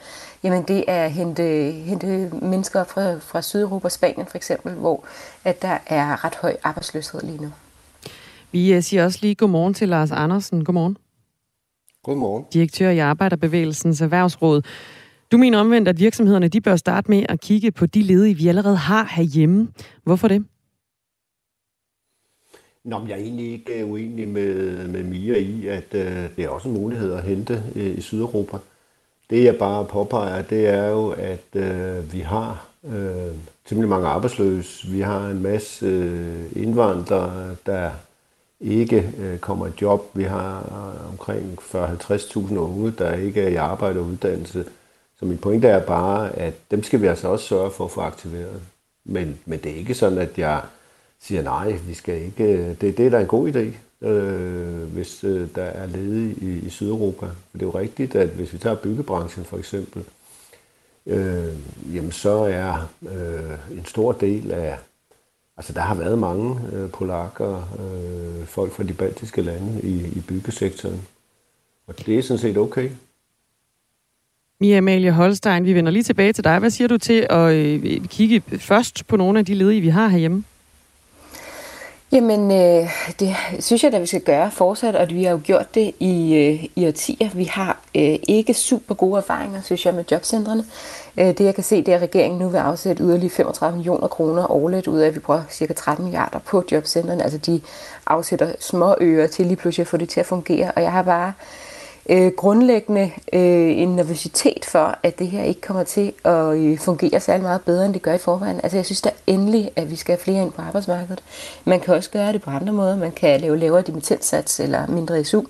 jamen det er at hente, hente mennesker fra, fra Sydeuropa og Spanien for eksempel, hvor at der er ret høj arbejdsløshed lige nu. Vi øh, siger også lige godmorgen til Lars Andersen. Godmorgen. Godmorgen. Direktør i Arbejderbevægelsens Erhvervsråd. Du mener omvendt, at virksomhederne de bør starte med at kigge på de ledige, vi allerede har herhjemme. Hvorfor det? Nå, men jeg er egentlig ikke øh, uenig med, med Mia i, at øh, det er også en mulighed at hente øh, i Sydeuropa. Det jeg bare påpeger, det er jo, at øh, vi har øh, temmelig mange arbejdsløse. Vi har en masse øh, indvandrere, der ikke øh, kommer i job. Vi har øh, omkring 40-50.000 unge, der ikke er i arbejde og uddannelse. Så min pointe er bare, at dem skal vi altså også sørge for at få aktiveret. Men, men det er ikke sådan, at jeg siger, nej, vi skal ikke. Øh, det, det er da en god idé, øh, hvis øh, der er ledige i, i Sydeuropa. Det er jo rigtigt, at hvis vi tager byggebranchen for eksempel, øh, jamen så er øh, en stor del af, altså der har været mange øh, polakker, øh, folk fra de baltiske lande i, i byggesektoren. Og det er sådan set okay. Mia Amalie Holstein, vi vender lige tilbage til dig. Hvad siger du til at øh, kigge først på nogle af de ledige, vi har herhjemme? Jamen, øh, det synes jeg, at vi skal gøre fortsat, og vi har jo gjort det i, øh, i årtier. Vi har øh, ikke super gode erfaringer, synes jeg, med jobcentrene. Øh, det jeg kan se, det er, at regeringen nu vil afsætte yderligere 35 millioner kroner årligt, ud af at vi bruger cirka 13 milliarder på jobcentrene. Altså de afsætter små øer til lige pludselig at få det til at fungere, og jeg har bare øh, grundlæggende øh, en nervøsitet for, at det her ikke kommer til at øh, fungere særlig meget bedre, end det gør i forvejen. Altså jeg synes da endelig, at vi skal have flere ind på arbejdsmarkedet. Man kan også gøre det på andre måder. Man kan lave lavere dimittensats eller mindre SU.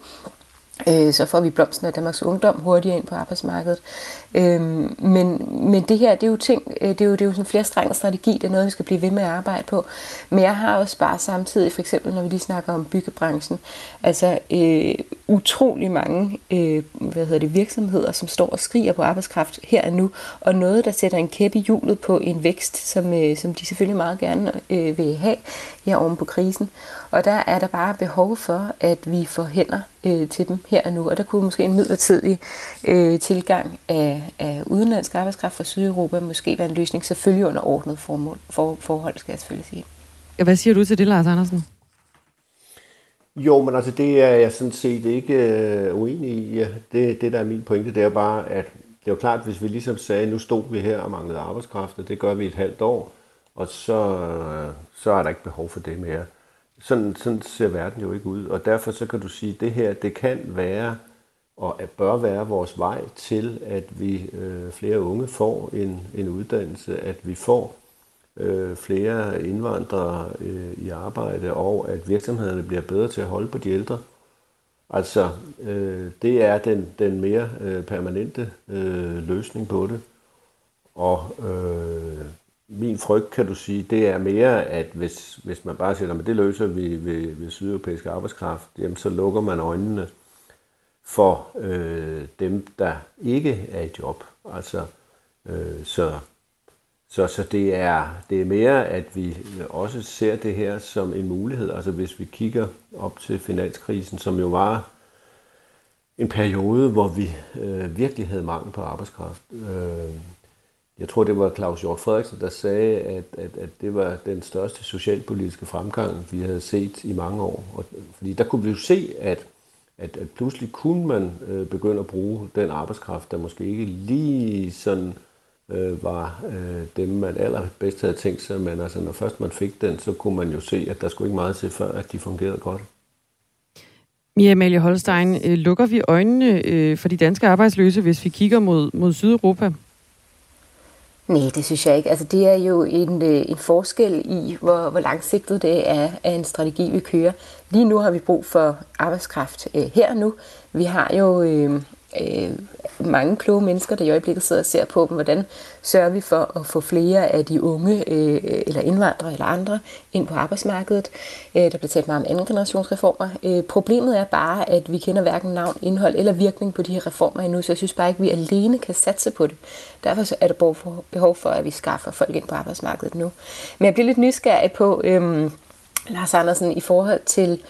Øh, så får vi blomsten af Danmarks Ungdom hurtigere ind på arbejdsmarkedet. Øhm, men, men det her, det er jo ting, øh, det er jo, det er jo sådan flere strenge strategi, det er noget, vi skal blive ved med at arbejde på. Men jeg har også bare samtidig, for eksempel når vi lige snakker om byggebranchen, altså øh, utrolig mange øh, hvad hedder det, virksomheder, som står og skriger på arbejdskraft her og nu, og noget, der sætter en kæp i hjulet på en vækst, som, øh, som de selvfølgelig meget gerne øh, vil have her oven på krisen. Og der er der bare behov for, at vi får hænder øh, til dem her og nu, og der kunne måske en midlertidig øh, tilgang af af, udenlandsk arbejdskraft fra Sydeuropa måske være en løsning, selvfølgelig under ordnet formål, for, forhold, skal jeg selvfølgelig sige. Hvad siger du til det, Lars Andersen? Jo, men altså det er jeg sådan set ikke øh, uenig i. Ja, det, det, der er min pointe, det er bare, at det er jo klart, hvis vi ligesom sagde, nu stod vi her og manglede arbejdskraft, og det gør vi et halvt år, og så, øh, så er der ikke behov for det mere. Sådan, sådan ser verden jo ikke ud, og derfor så kan du sige, at det her, det kan være og at bør være vores vej til, at vi øh, flere unge får en, en uddannelse, at vi får øh, flere indvandrere øh, i arbejde, og at virksomhederne bliver bedre til at holde på de ældre. Altså, øh, det er den, den mere øh, permanente øh, løsning på det. Og øh, min frygt, kan du sige, det er mere, at hvis, hvis man bare siger, at det løser vi ved, ved sydeuropæisk arbejdskraft, jamen så lukker man øjnene for øh, dem, der ikke er i job. Altså, øh, så så, så det, er, det er mere, at vi også ser det her som en mulighed. Altså hvis vi kigger op til finanskrisen, som jo var en periode, hvor vi øh, virkelig havde mangel på arbejdskraft. Øh, jeg tror, det var Claus Hjort Frederiksen, der sagde, at, at, at det var den største socialpolitiske fremgang, vi havde set i mange år. Og, fordi der kunne vi jo se, at, at, at pludselig kunne man øh, begynde at bruge den arbejdskraft, der måske ikke lige sådan øh, var øh, dem, man allerbedst havde tænkt sig. Men altså, når først man fik den, så kunne man jo se, at der skulle ikke meget til, før at de fungerede godt. Mia Amalie Holstein, øh, lukker vi øjnene øh, for de danske arbejdsløse, hvis vi kigger mod, mod Sydeuropa? Nej, det synes jeg ikke. Altså, det er jo en, øh, en forskel i, hvor, hvor langsigtet det er af en strategi, vi kører. Lige nu har vi brug for arbejdskraft øh, her nu. Vi har jo øh, øh, mange kloge mennesker, der i øjeblikket sidder og ser på dem, hvordan sørger vi for at få flere af de unge, øh, eller indvandrere eller andre, ind på arbejdsmarkedet. Øh, der bliver talt meget om anden generationsreformer. Øh, problemet er bare, at vi kender hverken navn, indhold eller virkning på de her reformer endnu, så jeg synes bare ikke, at vi alene kan satse på det. Derfor er der behov for, at vi skaffer folk ind på arbejdsmarkedet nu. Men jeg bliver lidt nysgerrig på, øh, Lars Andersen, i forhold til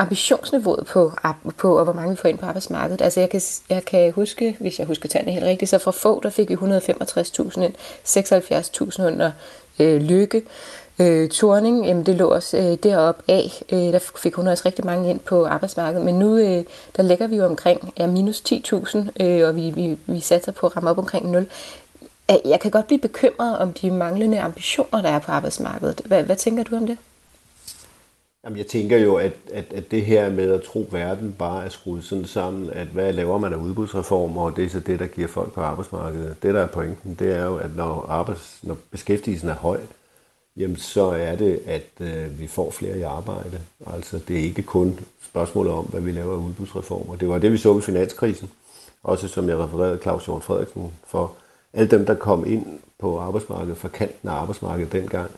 ambitionsniveauet på, på, og hvor mange vi får ind på arbejdsmarkedet. Altså jeg kan, jeg kan huske, hvis jeg husker tallene helt rigtigt, så fra få, der fik vi 165.000 ind, 76.000 under øh, lykke. Øh, Torning, jamen det lå også øh, deroppe af, øh, der fik hun også rigtig mange ind på arbejdsmarkedet, men nu øh, der ligger vi jo omkring ja, minus 10.000, øh, og vi, vi, vi satser på at ramme op omkring 0. Jeg kan godt blive bekymret om de manglende ambitioner, der er på arbejdsmarkedet. Hvad, hvad tænker du om det? Jamen, jeg tænker jo, at, at, at det her med at tro, at verden bare er skruet sådan sammen, at hvad laver man af udbudsreformer, og det er så det, der giver folk på arbejdsmarkedet. Det, der er pointen, det er jo, at når, arbejds, når beskæftigelsen er høj, jamen så er det, at øh, vi får flere i arbejde. Altså, det er ikke kun spørgsmålet om, hvad vi laver af udbudsreformer. Det var det, vi så i finanskrisen. Også som jeg refererede Claus Jørgen Frederiksen for alle dem, der kom ind på arbejdsmarkedet fra kanten af arbejdsmarkedet dengang,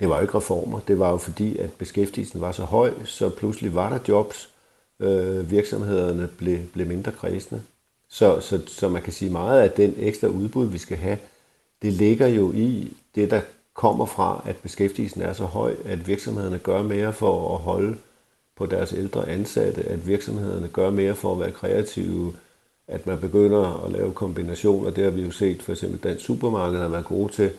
det var jo ikke reformer. Det var jo fordi, at beskæftigelsen var så høj, så pludselig var der jobs. Øh, virksomhederne blev, blev mindre kredsende. Så, så, så man kan sige meget af den ekstra udbud, vi skal have, det ligger jo i det, der kommer fra, at beskæftigelsen er så høj, at virksomhederne gør mere for at holde på deres ældre ansatte, at virksomhederne gør mere for at være kreative, at man begynder at lave kombinationer. Det har vi jo set, for eksempel Dansk Supermarked har været gode til,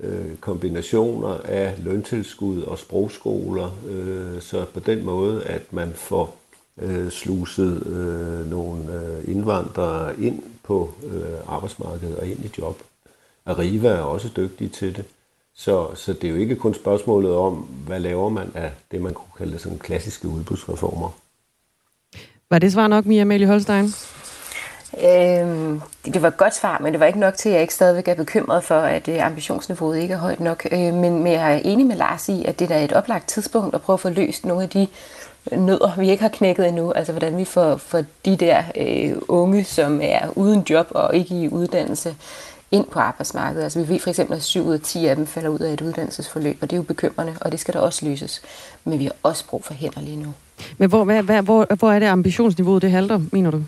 øh, kombinationer af løntilskud og sprogskoler, øh, så på den måde, at man får øh, sluset øh, nogle øh, indvandrere ind på øh, arbejdsmarkedet og ind i job. Arriva er også dygtig til det. Så, så det er jo ikke kun spørgsmålet om, hvad laver man af det, man kunne kalde sådan klassiske udbudsreformer. Var det svar nok, Mia Amalie Holstein? Øh, det var et godt svar, men det var ikke nok til, at jeg ikke stadigvæk er bekymret for, at øh, ambitionsniveauet ikke er højt nok. Øh, men, men jeg er enig med Lars i, at det der er et oplagt tidspunkt at prøve at få løst nogle af de nødder, vi ikke har knækket endnu. Altså hvordan vi får, får de der øh, unge, som er uden job og ikke i uddannelse, ind på arbejdsmarkedet. Altså vi ved for eksempel, at 7 ud af 10 af dem falder ud af et uddannelsesforløb, og det er jo bekymrende, og det skal der også løses. Men vi har også brug for hænder lige nu. Men hvor, hvor, hvor, hvor er det ambitionsniveauet, det halter, mener du?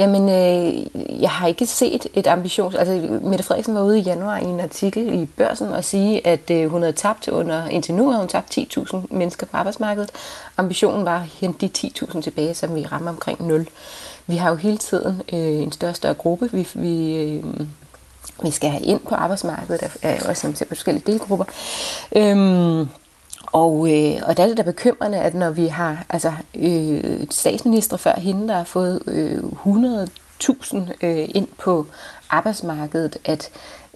Jamen, øh, jeg har ikke set et ambitions... Altså, Mette Frederiksen var ude i januar i en artikel i børsen og sige, at øh, hun havde tabt under... Indtil nu havde hun tabt 10.000 mennesker på arbejdsmarkedet. Ambitionen var at hente de 10.000 tilbage, som vi rammer omkring 0. Vi har jo hele tiden øh, en større større gruppe, vi, vi, øh, vi skal have ind på arbejdsmarkedet. Der er også forskellige delgrupper. Øh, og, øh, og der er det da bekymrende, at når vi har altså, øh, statsminister før hende, der har fået øh, 100.000 øh, ind på arbejdsmarkedet, at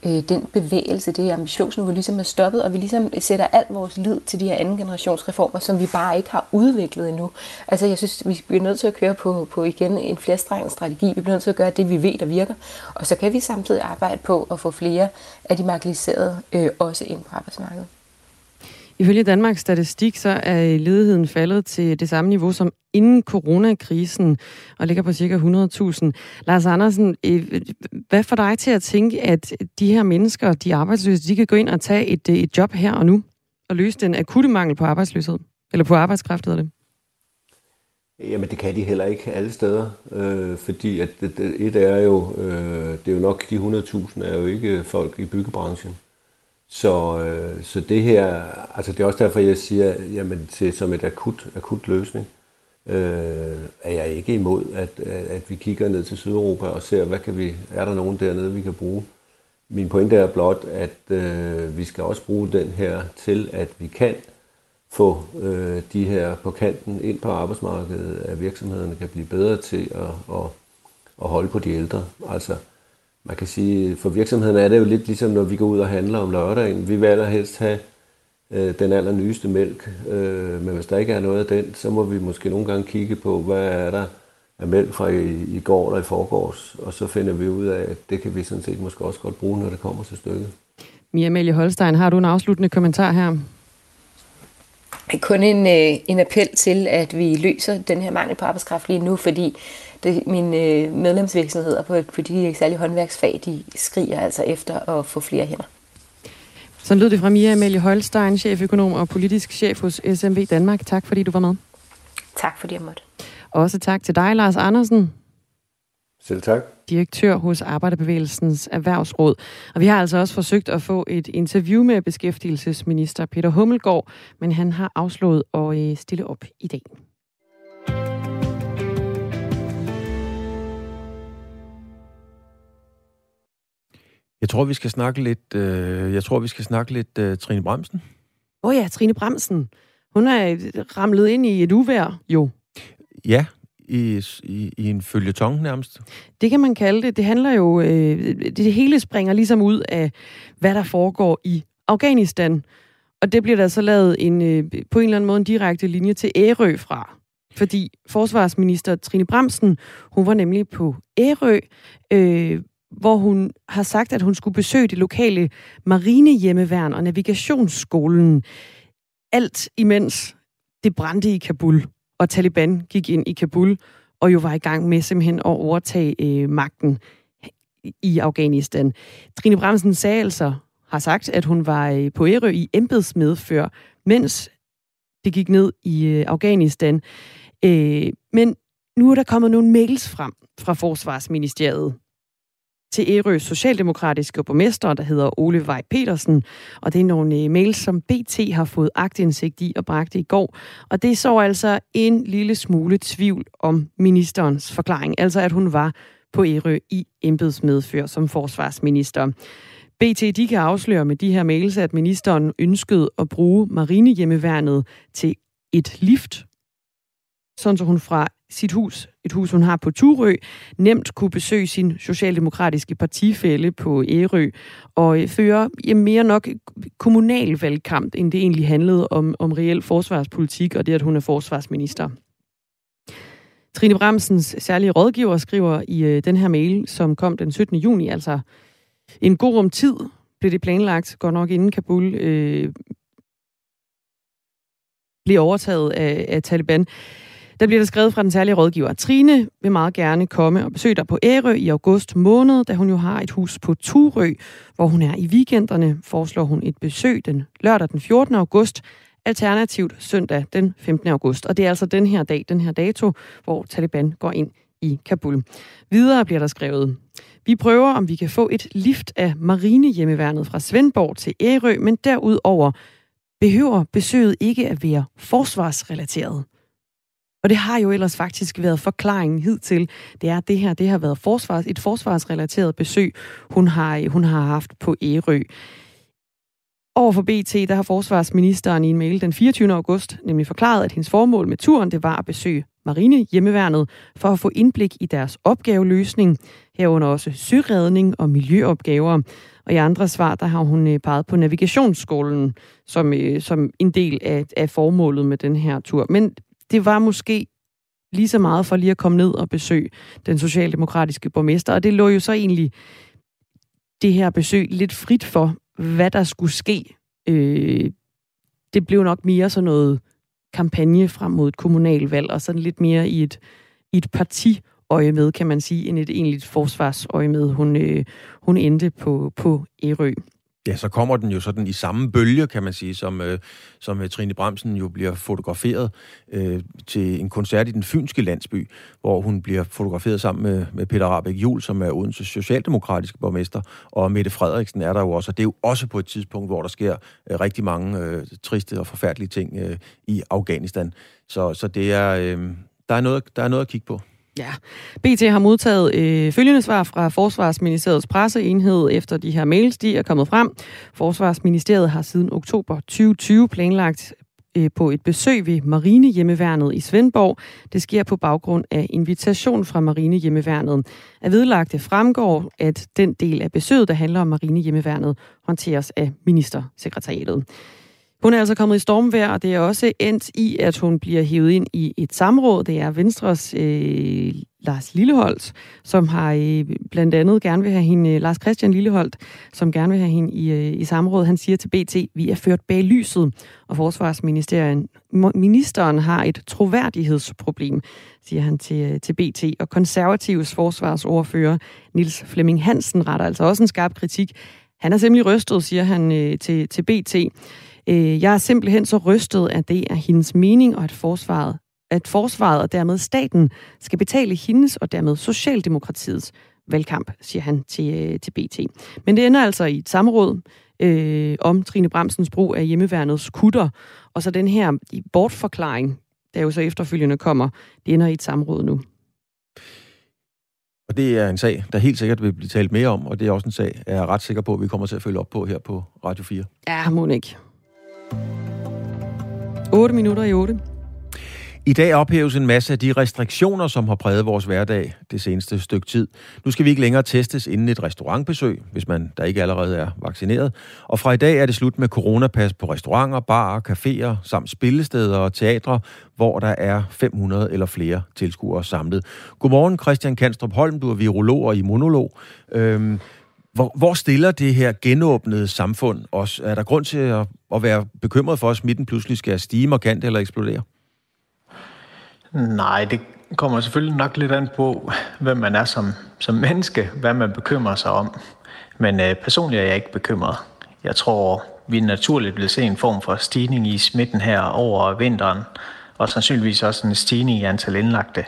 øh, den bevægelse, det ambitionsniveau ligesom er stoppet, og vi ligesom sætter al vores lid til de her anden generationsreformer, som vi bare ikke har udviklet endnu. Altså jeg synes, vi bliver nødt til at køre på, på igen en flerstrenget strategi. Vi bliver nødt til at gøre det, vi ved, der virker. Og så kan vi samtidig arbejde på at få flere af de marginaliserede øh, også ind på arbejdsmarkedet. Ifølge Danmarks Statistik, så er ledigheden faldet til det samme niveau som inden coronakrisen, og ligger på cirka 100.000. Lars Andersen, øh, hvad får dig til at tænke, at de her mennesker, de arbejdsløse, de kan gå ind og tage et, øh, et job her og nu, og løse den akutte mangel på arbejdsløshed? Eller på arbejdskraft, hedder det? Jamen det kan de heller ikke alle steder, øh, fordi at det, det, et er jo, øh, det er jo nok de 100.000 er jo ikke folk i byggebranchen. Så, øh, så det her, altså det er også derfor, jeg siger, jamen til, som et akut, akut løsning, øh, er jeg ikke imod, at, at vi kigger ned til Sydeuropa og ser, hvad kan vi, er der nogen dernede, vi kan bruge. Min pointe er blot, at øh, vi skal også bruge den her til, at vi kan få øh, de her på kanten ind på arbejdsmarkedet, at virksomhederne kan blive bedre til at, at, at holde på de ældre. Altså, man kan sige, for virksomheden er det jo lidt ligesom, når vi går ud og handler om lørdagen. Vi vil allerhelst have øh, den allernyeste mælk, øh, men hvis der ikke er noget af den, så må vi måske nogle gange kigge på, hvad er der af mælk fra i, i går eller i forgårs, og så finder vi ud af, at det kan vi sådan set måske også godt bruge, når det kommer til stykket. Mia Amelie Holstein, har du en afsluttende kommentar her? Kun en, øh, en appel til, at vi løser den her mangel på arbejdskraft lige nu, fordi det, mine øh, medlemsvirksomheder på, på de særlige håndværksfag, de skriger altså efter at få flere hænder. Så lød det fra Mia Amelie Holstein, cheføkonom og politisk chef hos SMV Danmark. Tak fordi du var med. Tak fordi jeg måtte. Også tak til dig, Lars Andersen. Selv tak. Direktør hos Arbejderbevægelsens Erhvervsråd. Og vi har altså også forsøgt at få et interview med beskæftigelsesminister Peter Hummelgaard, men han har afslået at øh, stille op i dag. Jeg tror, vi skal snakke lidt, øh, jeg tror, vi skal snakke lidt øh, Trine Bremsen. Åh oh ja, Trine Bremsen. Hun er ramlet ind i et uvær, jo. Ja, i, i, i en følgetong nærmest. Det kan man kalde det. Det handler jo, øh, det hele springer ligesom ud af, hvad der foregår i Afghanistan. Og det bliver der så lavet en, øh, på en eller anden måde en direkte linje til Ærø fra. Fordi forsvarsminister Trine Bremsen, hun var nemlig på Ærø, øh, hvor hun har sagt, at hun skulle besøge det lokale marinehjemmeværn og navigationsskolen. Alt imens det brændte i Kabul, og Taliban gik ind i Kabul, og jo var i gang med simpelthen at overtage øh, magten i Afghanistan. Trine Bremsen sagde altså, har sagt, at hun var øh, på Ærø i embedsmedfør, mens det gik ned i øh, Afghanistan. Øh, men nu er der kommet nogle mails frem fra Forsvarsministeriet, til Ærøs socialdemokratiske borgmester, der hedder Ole Vej Petersen. Og det er nogle øh, mails, som BT har fået agtindsigt i og bragte i går. Og det så altså en lille smule tvivl om ministerens forklaring. Altså at hun var på Ærø i embedsmedfør som forsvarsminister. BT de kan afsløre med de her mails, at ministeren ønskede at bruge marinehjemmeværnet til et lift, sådan så hun fra sit hus, et hus hun har på Turø, nemt kunne besøge sin socialdemokratiske partifælle på Ærø og øh, føre ja, mere nok kommunal valgkamp, end det egentlig handlede om, om reel forsvarspolitik og det, at hun er forsvarsminister. Trine Bremsens særlige rådgiver skriver i øh, den her mail, som kom den 17. juni, altså en god rum tid blev det planlagt, går nok inden Kabul øh, blev overtaget af, af Taliban. Der bliver der skrevet fra den særlige rådgiver. Trine vil meget gerne komme og besøge dig på Ærø i august måned, da hun jo har et hus på Turø, hvor hun er i weekenderne. Foreslår hun et besøg den lørdag den 14. august, alternativt søndag den 15. august. Og det er altså den her dag, den her dato, hvor Taliban går ind i Kabul. Videre bliver der skrevet, vi prøver, om vi kan få et lift af marinehjemmeværnet fra Svendborg til Ærø, men derudover behøver besøget ikke at være forsvarsrelateret. Og det har jo ellers faktisk været forklaringen hidtil. Det er, at det her det har været forsvars, et forsvarsrelateret besøg, hun har, hun har haft på Ærø. Over for BT, der har forsvarsministeren i en mail den 24. august nemlig forklaret, at hendes formål med turen, det var at besøge Marine Hjemmeværnet for at få indblik i deres opgaveløsning, herunder også søredning og miljøopgaver. Og i andre svar, der har hun øh, peget på navigationsskolen som, øh, som en del af, af formålet med den her tur. Men det var måske lige så meget for lige at komme ned og besøge den socialdemokratiske borgmester, og det lå jo så egentlig det her besøg lidt frit for, hvad der skulle ske. Øh, det blev nok mere sådan noget kampagne frem mod et kommunalvalg, og sådan lidt mere i et, i et parti øje med, kan man sige, end et egentligt forsvarsøje med. Hun, øh, hun endte på, på Ærø. Ja, så kommer den jo sådan i samme bølge, kan man sige, som, øh, som øh, Trine Bremsen jo bliver fotograferet øh, til en koncert i den fynske landsby, hvor hun bliver fotograferet sammen med, med Peter Rabeck Jul, som er Odense socialdemokratiske borgmester, og Mette Frederiksen er der jo også, og det er jo også på et tidspunkt, hvor der sker øh, rigtig mange øh, triste og forfærdelige ting øh, i Afghanistan. Så, så det er, øh, der, er noget, der er noget at kigge på. Ja, BT har modtaget øh, følgende svar fra Forsvarsministeriets presseenhed efter de her mails, de er kommet frem. Forsvarsministeriet har siden oktober 2020 planlagt øh, på et besøg ved Marine Hjemmeværnet i Svendborg. Det sker på baggrund af invitation fra Marine Hjemmeværnet. Af vedlagte fremgår, at den del af besøget, der handler om Marine Hjemmeværnet, håndteres af ministersekretariatet. Hun er altså kommet i stormvær, og det er også endt i, at hun bliver hævet ind i et samråd. Det er Venstres øh, Lars Lilleholdt, som har øh, blandt andet gerne vil have hende, øh, Lars Christian Lilleholdt, som gerne vil have hende i, øh, i samråd. Han siger til BT, vi er ført bag lyset, og forsvarsministeren ministeren har et troværdighedsproblem, siger han til, øh, til BT. Og konservativs forsvarsordfører Nils Flemming Hansen retter altså også en skarp kritik. Han er simpelthen rystet, siger han øh, til, til BT. Øh, jeg er simpelthen så rystet, at det er hendes mening, og at forsvaret, at forsvaret og dermed staten skal betale hendes og dermed Socialdemokratiets valgkamp, siger han til, øh, til BT. Men det ender altså i et samråd øh, om Trine Bremsens brug af hjemmeværnets kutter, og så den her bortforklaring, der jo så efterfølgende kommer, det ender i et samråd nu. Og det er en sag, der helt sikkert vil blive talt mere om, og det er også en sag, jeg er ret sikker på, at vi kommer til at følge op på her på Radio 4. Ja, ikke. 8 minutter i 8. I dag ophæves en masse af de restriktioner, som har præget vores hverdag det seneste stykke tid. Nu skal vi ikke længere testes inden et restaurantbesøg, hvis man der ikke allerede er vaccineret. Og fra i dag er det slut med coronapas på restauranter, barer, caféer samt spillesteder og teatre, hvor der er 500 eller flere tilskuere samlet. Godmorgen Christian Kanstrup Holm, du er virolog og immunolog. Øhm, hvor, hvor stiller det her genåbnede samfund os? Er der grund til at, at være bekymret for, at smitten pludselig skal stige markant eller eksplodere? Nej, det kommer selvfølgelig nok lidt an på, hvem man er som, som menneske, hvad man bekymrer sig om. Men øh, personligt er jeg ikke bekymret. Jeg tror, vi naturligt vil se en form for stigning i smitten her over vinteren, og sandsynligvis også en stigning i antal indlagte.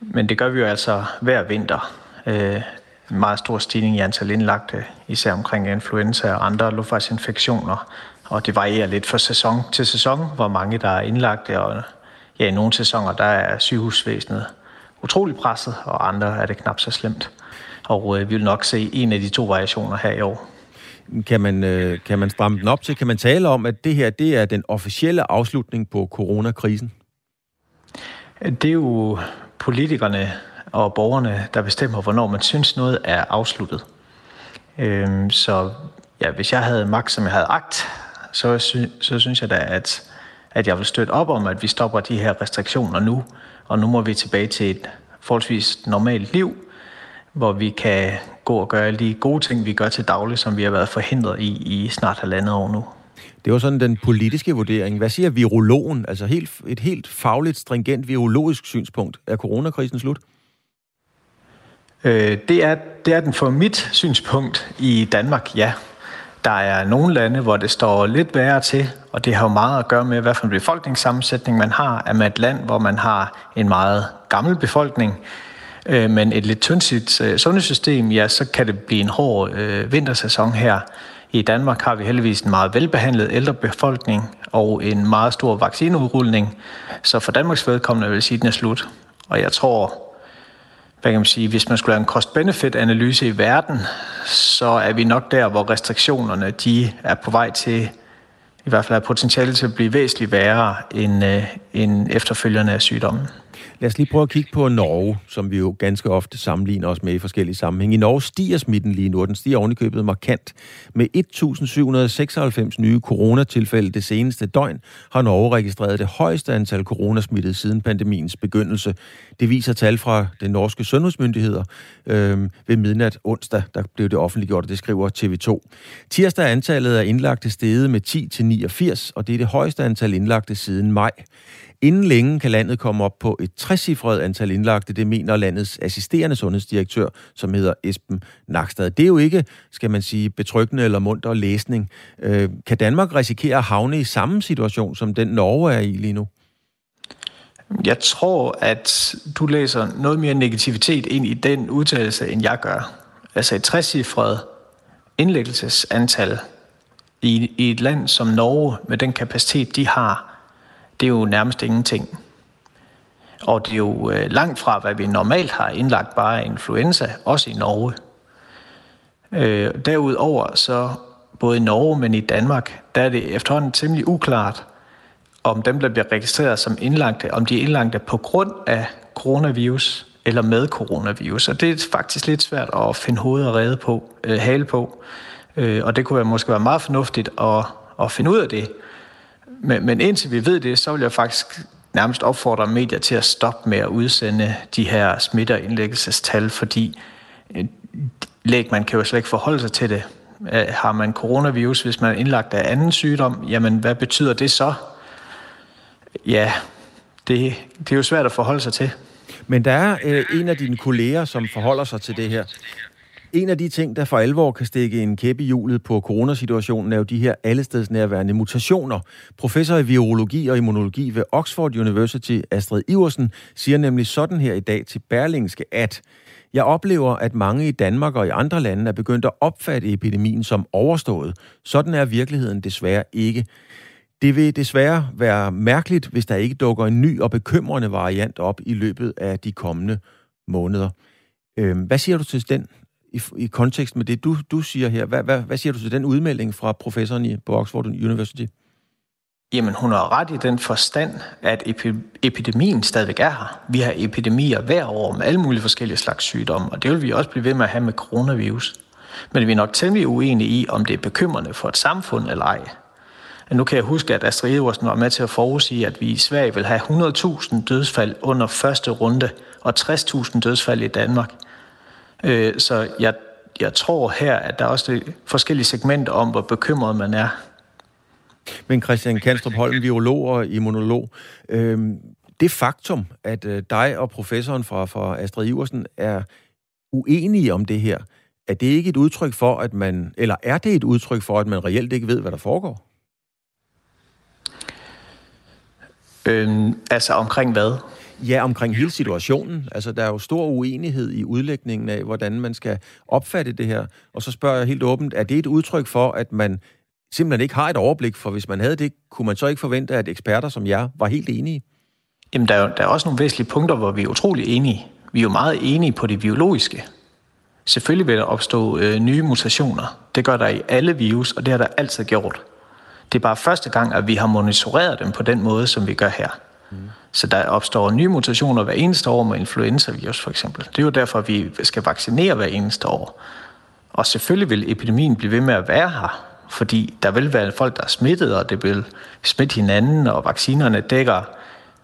Men det gør vi jo altså hver vinter. Øh, en meget stor stigning i antal indlagte, især omkring influenza og andre luftvejsinfektioner. Og det varierer lidt fra sæson til sæson, hvor mange der er indlagte. Og ja, i nogle sæsoner der er sygehusvæsenet utrolig presset, og andre er det knap så slemt. Og øh, vi vil nok se en af de to variationer her i år. Kan man, øh, kan man stramme den op til? Kan man tale om, at det her det er den officielle afslutning på coronakrisen? Det er jo politikerne, og borgerne, der bestemmer, hvornår man synes noget er afsluttet. Øhm, så ja, hvis jeg havde magt, som jeg havde agt, så, sy- så synes jeg da, at, at jeg vil støtte op om, at vi stopper de her restriktioner nu, og nu må vi tilbage til et forholdsvis normalt liv, hvor vi kan gå og gøre alle de gode ting, vi gør til daglig, som vi har været forhindret i i snart halvandet år nu. Det var sådan den politiske vurdering. Hvad siger virologen? Altså helt, et helt fagligt, stringent virologisk synspunkt. Er coronakrisen slut? Øh, det, er, det er den for mit synspunkt i Danmark, ja. Der er nogle lande, hvor det står lidt værre til, og det har jo meget at gøre med, hvad for en befolkningssammensætning man har. Er man et land, hvor man har en meget gammel befolkning, øh, men et lidt tyndsigt øh, sundhedssystem, ja, så kan det blive en hård øh, vintersæson her. I Danmark har vi heldigvis en meget velbehandlet ældre befolkning og en meget stor vaccineudrulning, så for Danmarks vedkommende vil jeg sige, at den er slut. Og jeg tror, hvad kan man sige, hvis man skulle lave en cost-benefit-analyse i verden, så er vi nok der, hvor restriktionerne de er på vej til, i hvert fald er potentiale til at blive væsentligt værre end, øh, end efterfølgende af sygdommen. Lad os lige prøve at kigge på Norge, som vi jo ganske ofte sammenligner os med i forskellige sammenhænge. I Norge stiger smitten lige nu, og den stiger ovenikøbet markant. Med 1.796 nye coronatilfælde det seneste døgn har Norge registreret det højeste antal coronasmittede siden pandemiens begyndelse. Det viser tal fra den norske sundhedsmyndigheder øh, ved midnat onsdag, der blev det offentliggjort, og det skriver TV2. Tirsdag er antallet af indlagte steget med 10 til 89, og det er det højeste antal indlagte siden maj. Inden længe kan landet komme op på et trecifret antal indlagte, det mener landets assisterende sundhedsdirektør, som hedder Esben Nakstad. Det er jo ikke, skal man sige, betryggende eller munter læsning. Øh, kan Danmark risikere at havne i samme situation, som den Norge er i lige nu? Jeg tror, at du læser noget mere negativitet ind i den udtalelse, end jeg gør. Altså et trecifret indlæggelsesantal i, i et land som Norge, med den kapacitet, de har, det er jo nærmest ingenting. Og det er jo øh, langt fra, hvad vi normalt har indlagt bare influenza, også i Norge. Øh, derudover så både i Norge, men i Danmark, der er det efterhånden temmelig uklart, om dem, der bliver registreret som indlagte, om de er indlagte på grund af coronavirus eller med coronavirus. Og det er faktisk lidt svært at finde hovedet og rede på, øh, hale på. Øh, og det kunne måske være meget fornuftigt at, at finde ud af det. Men, men indtil vi ved det, så vil jeg faktisk nærmest opfordre medier til at stoppe med at udsende de her smitte- og indlæggelsestal, fordi øh, læg, man kan jo slet ikke forholde sig til det. Øh, har man coronavirus, hvis man er indlagt af anden sygdom, jamen hvad betyder det så? Ja, det, det er jo svært at forholde sig til. Men der er øh, en af dine kolleger, som forholder sig til det her. En af de ting, der for alvor kan stikke en kæppe i hjulet på coronasituationen, er jo de her allestedsnærværende mutationer. Professor i virologi og immunologi ved Oxford University, Astrid Iversen, siger nemlig sådan her i dag til Berlingske, at jeg oplever, at mange i Danmark og i andre lande er begyndt at opfatte epidemien som overstået. Sådan er virkeligheden desværre ikke. Det vil desværre være mærkeligt, hvis der ikke dukker en ny og bekymrende variant op i løbet af de kommende måneder. Øhm, hvad siger du til den i, i kontekst med det, du, du siger her? Hvad, hvad, hvad siger du til den udmelding fra professoren i, på Oxford University? Jamen, hun har ret i den forstand, at epidemien stadigvæk er her. Vi har epidemier hver år med alle mulige forskellige slags sygdomme, og det vil vi også blive ved med at have med coronavirus. Men vi er nok temmelig uenige i, om det er bekymrende for et samfund eller ej. Nu kan jeg huske, at Astrid Eversen var med til at forudsige, at vi i Sverige vil have 100.000 dødsfald under første runde og 60.000 dødsfald i Danmark. Øh, så jeg, jeg tror her, at der er også forskellige segmenter om, hvor bekymret man er. Men Christian Kanstrup Holm, virolog og immunolog, øh, det faktum, at øh, dig og professoren fra, fra Astrid Iversen er uenige om det her, er det ikke et udtryk for, at man, eller er det et udtryk for, at man reelt ikke ved, hvad der foregår? Øhm, altså omkring hvad? Ja, omkring hele situationen. Altså, der er jo stor uenighed i udlægningen af, hvordan man skal opfatte det her. Og så spørger jeg helt åbent, er det et udtryk for, at man simpelthen ikke har et overblik? For hvis man havde det, kunne man så ikke forvente, at eksperter som jer var helt enige? Jamen, der er, der er også nogle væsentlige punkter, hvor vi er utrolig enige. Vi er jo meget enige på det biologiske. Selvfølgelig vil der opstå øh, nye mutationer. Det gør der i alle virus, og det har der altid gjort. Det er bare første gang, at vi har monitoreret dem på den måde, som vi gør her. Mm. Så der opstår nye mutationer hver eneste år med influenzavirus for eksempel. Det er jo derfor, at vi skal vaccinere hver eneste år. Og selvfølgelig vil epidemien blive ved med at være her, fordi der vil være folk, der er smittet, og det vil smitte hinanden, og vaccinerne dækker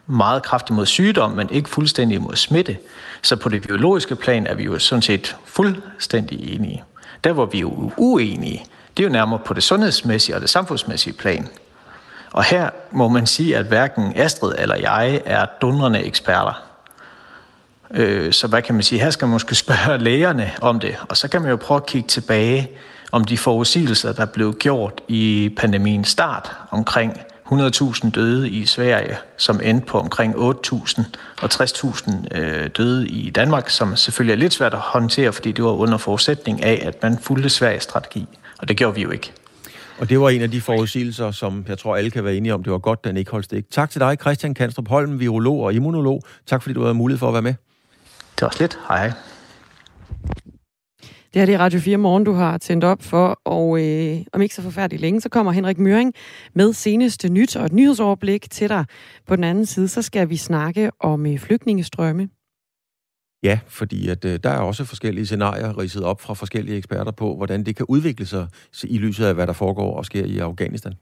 meget kraftigt mod sygdom, men ikke fuldstændig mod smitte. Så på det biologiske plan er vi jo sådan set fuldstændig enige. Der, hvor vi er uenige, det er jo nærmere på det sundhedsmæssige og det samfundsmæssige plan. Og her må man sige, at hverken Astrid eller jeg er dundrende eksperter. Øh, så hvad kan man sige? Her skal man måske [laughs] spørge lægerne om det, og så kan man jo prøve at kigge tilbage om de forudsigelser, der blev gjort i pandemiens start omkring 100.000 døde i Sverige, som endte på omkring 8.000 og 60.000 øh, døde i Danmark, som selvfølgelig er lidt svært at håndtere, fordi det var under forudsætning af, at man fulgte Sveriges strategi. Og det gjorde vi jo ikke. Og det var en af de forudsigelser, som jeg tror, alle kan være enige om. Det var godt, den ikke holdt stik. Tak til dig, Christian Kanstrup Holm, virolog og immunolog. Tak fordi du havde mulighed for at være med. Det var også lidt. Hej. Det er det Radio 4 Morgen, du har tændt op for, og øh, om ikke så forfærdeligt længe, så kommer Henrik Møring med seneste nyt og et nyhedsoverblik til dig. På den anden side, så skal vi snakke om øh, flygtningestrømme. Ja, fordi at, øh, der er også forskellige scenarier ridset op fra forskellige eksperter på, hvordan det kan udvikle sig i lyset af, hvad der foregår og sker i Afghanistan.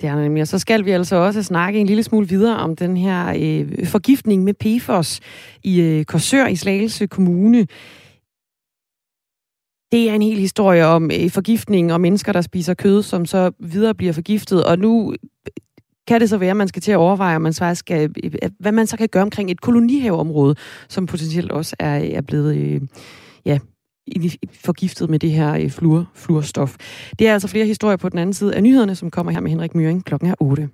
Det er nemlig. Og så skal vi altså også snakke en lille smule videre om den her øh, forgiftning med PFOS i øh, Korsør i Slagelse Kommune. Det er en hel historie om øh, forgiftning og mennesker, der spiser kød, som så videre bliver forgiftet. Og nu kan det så være, at man skal til at overveje, om man så skal, øh, øh, hvad man så kan gøre omkring et kolonihaveområde, som potentielt også er, er blevet øh, ja, forgiftet med det her øh, fluor, fluorstof. Det er altså flere historier på den anden side af nyhederne, som kommer her med Henrik Møring klokken er 8.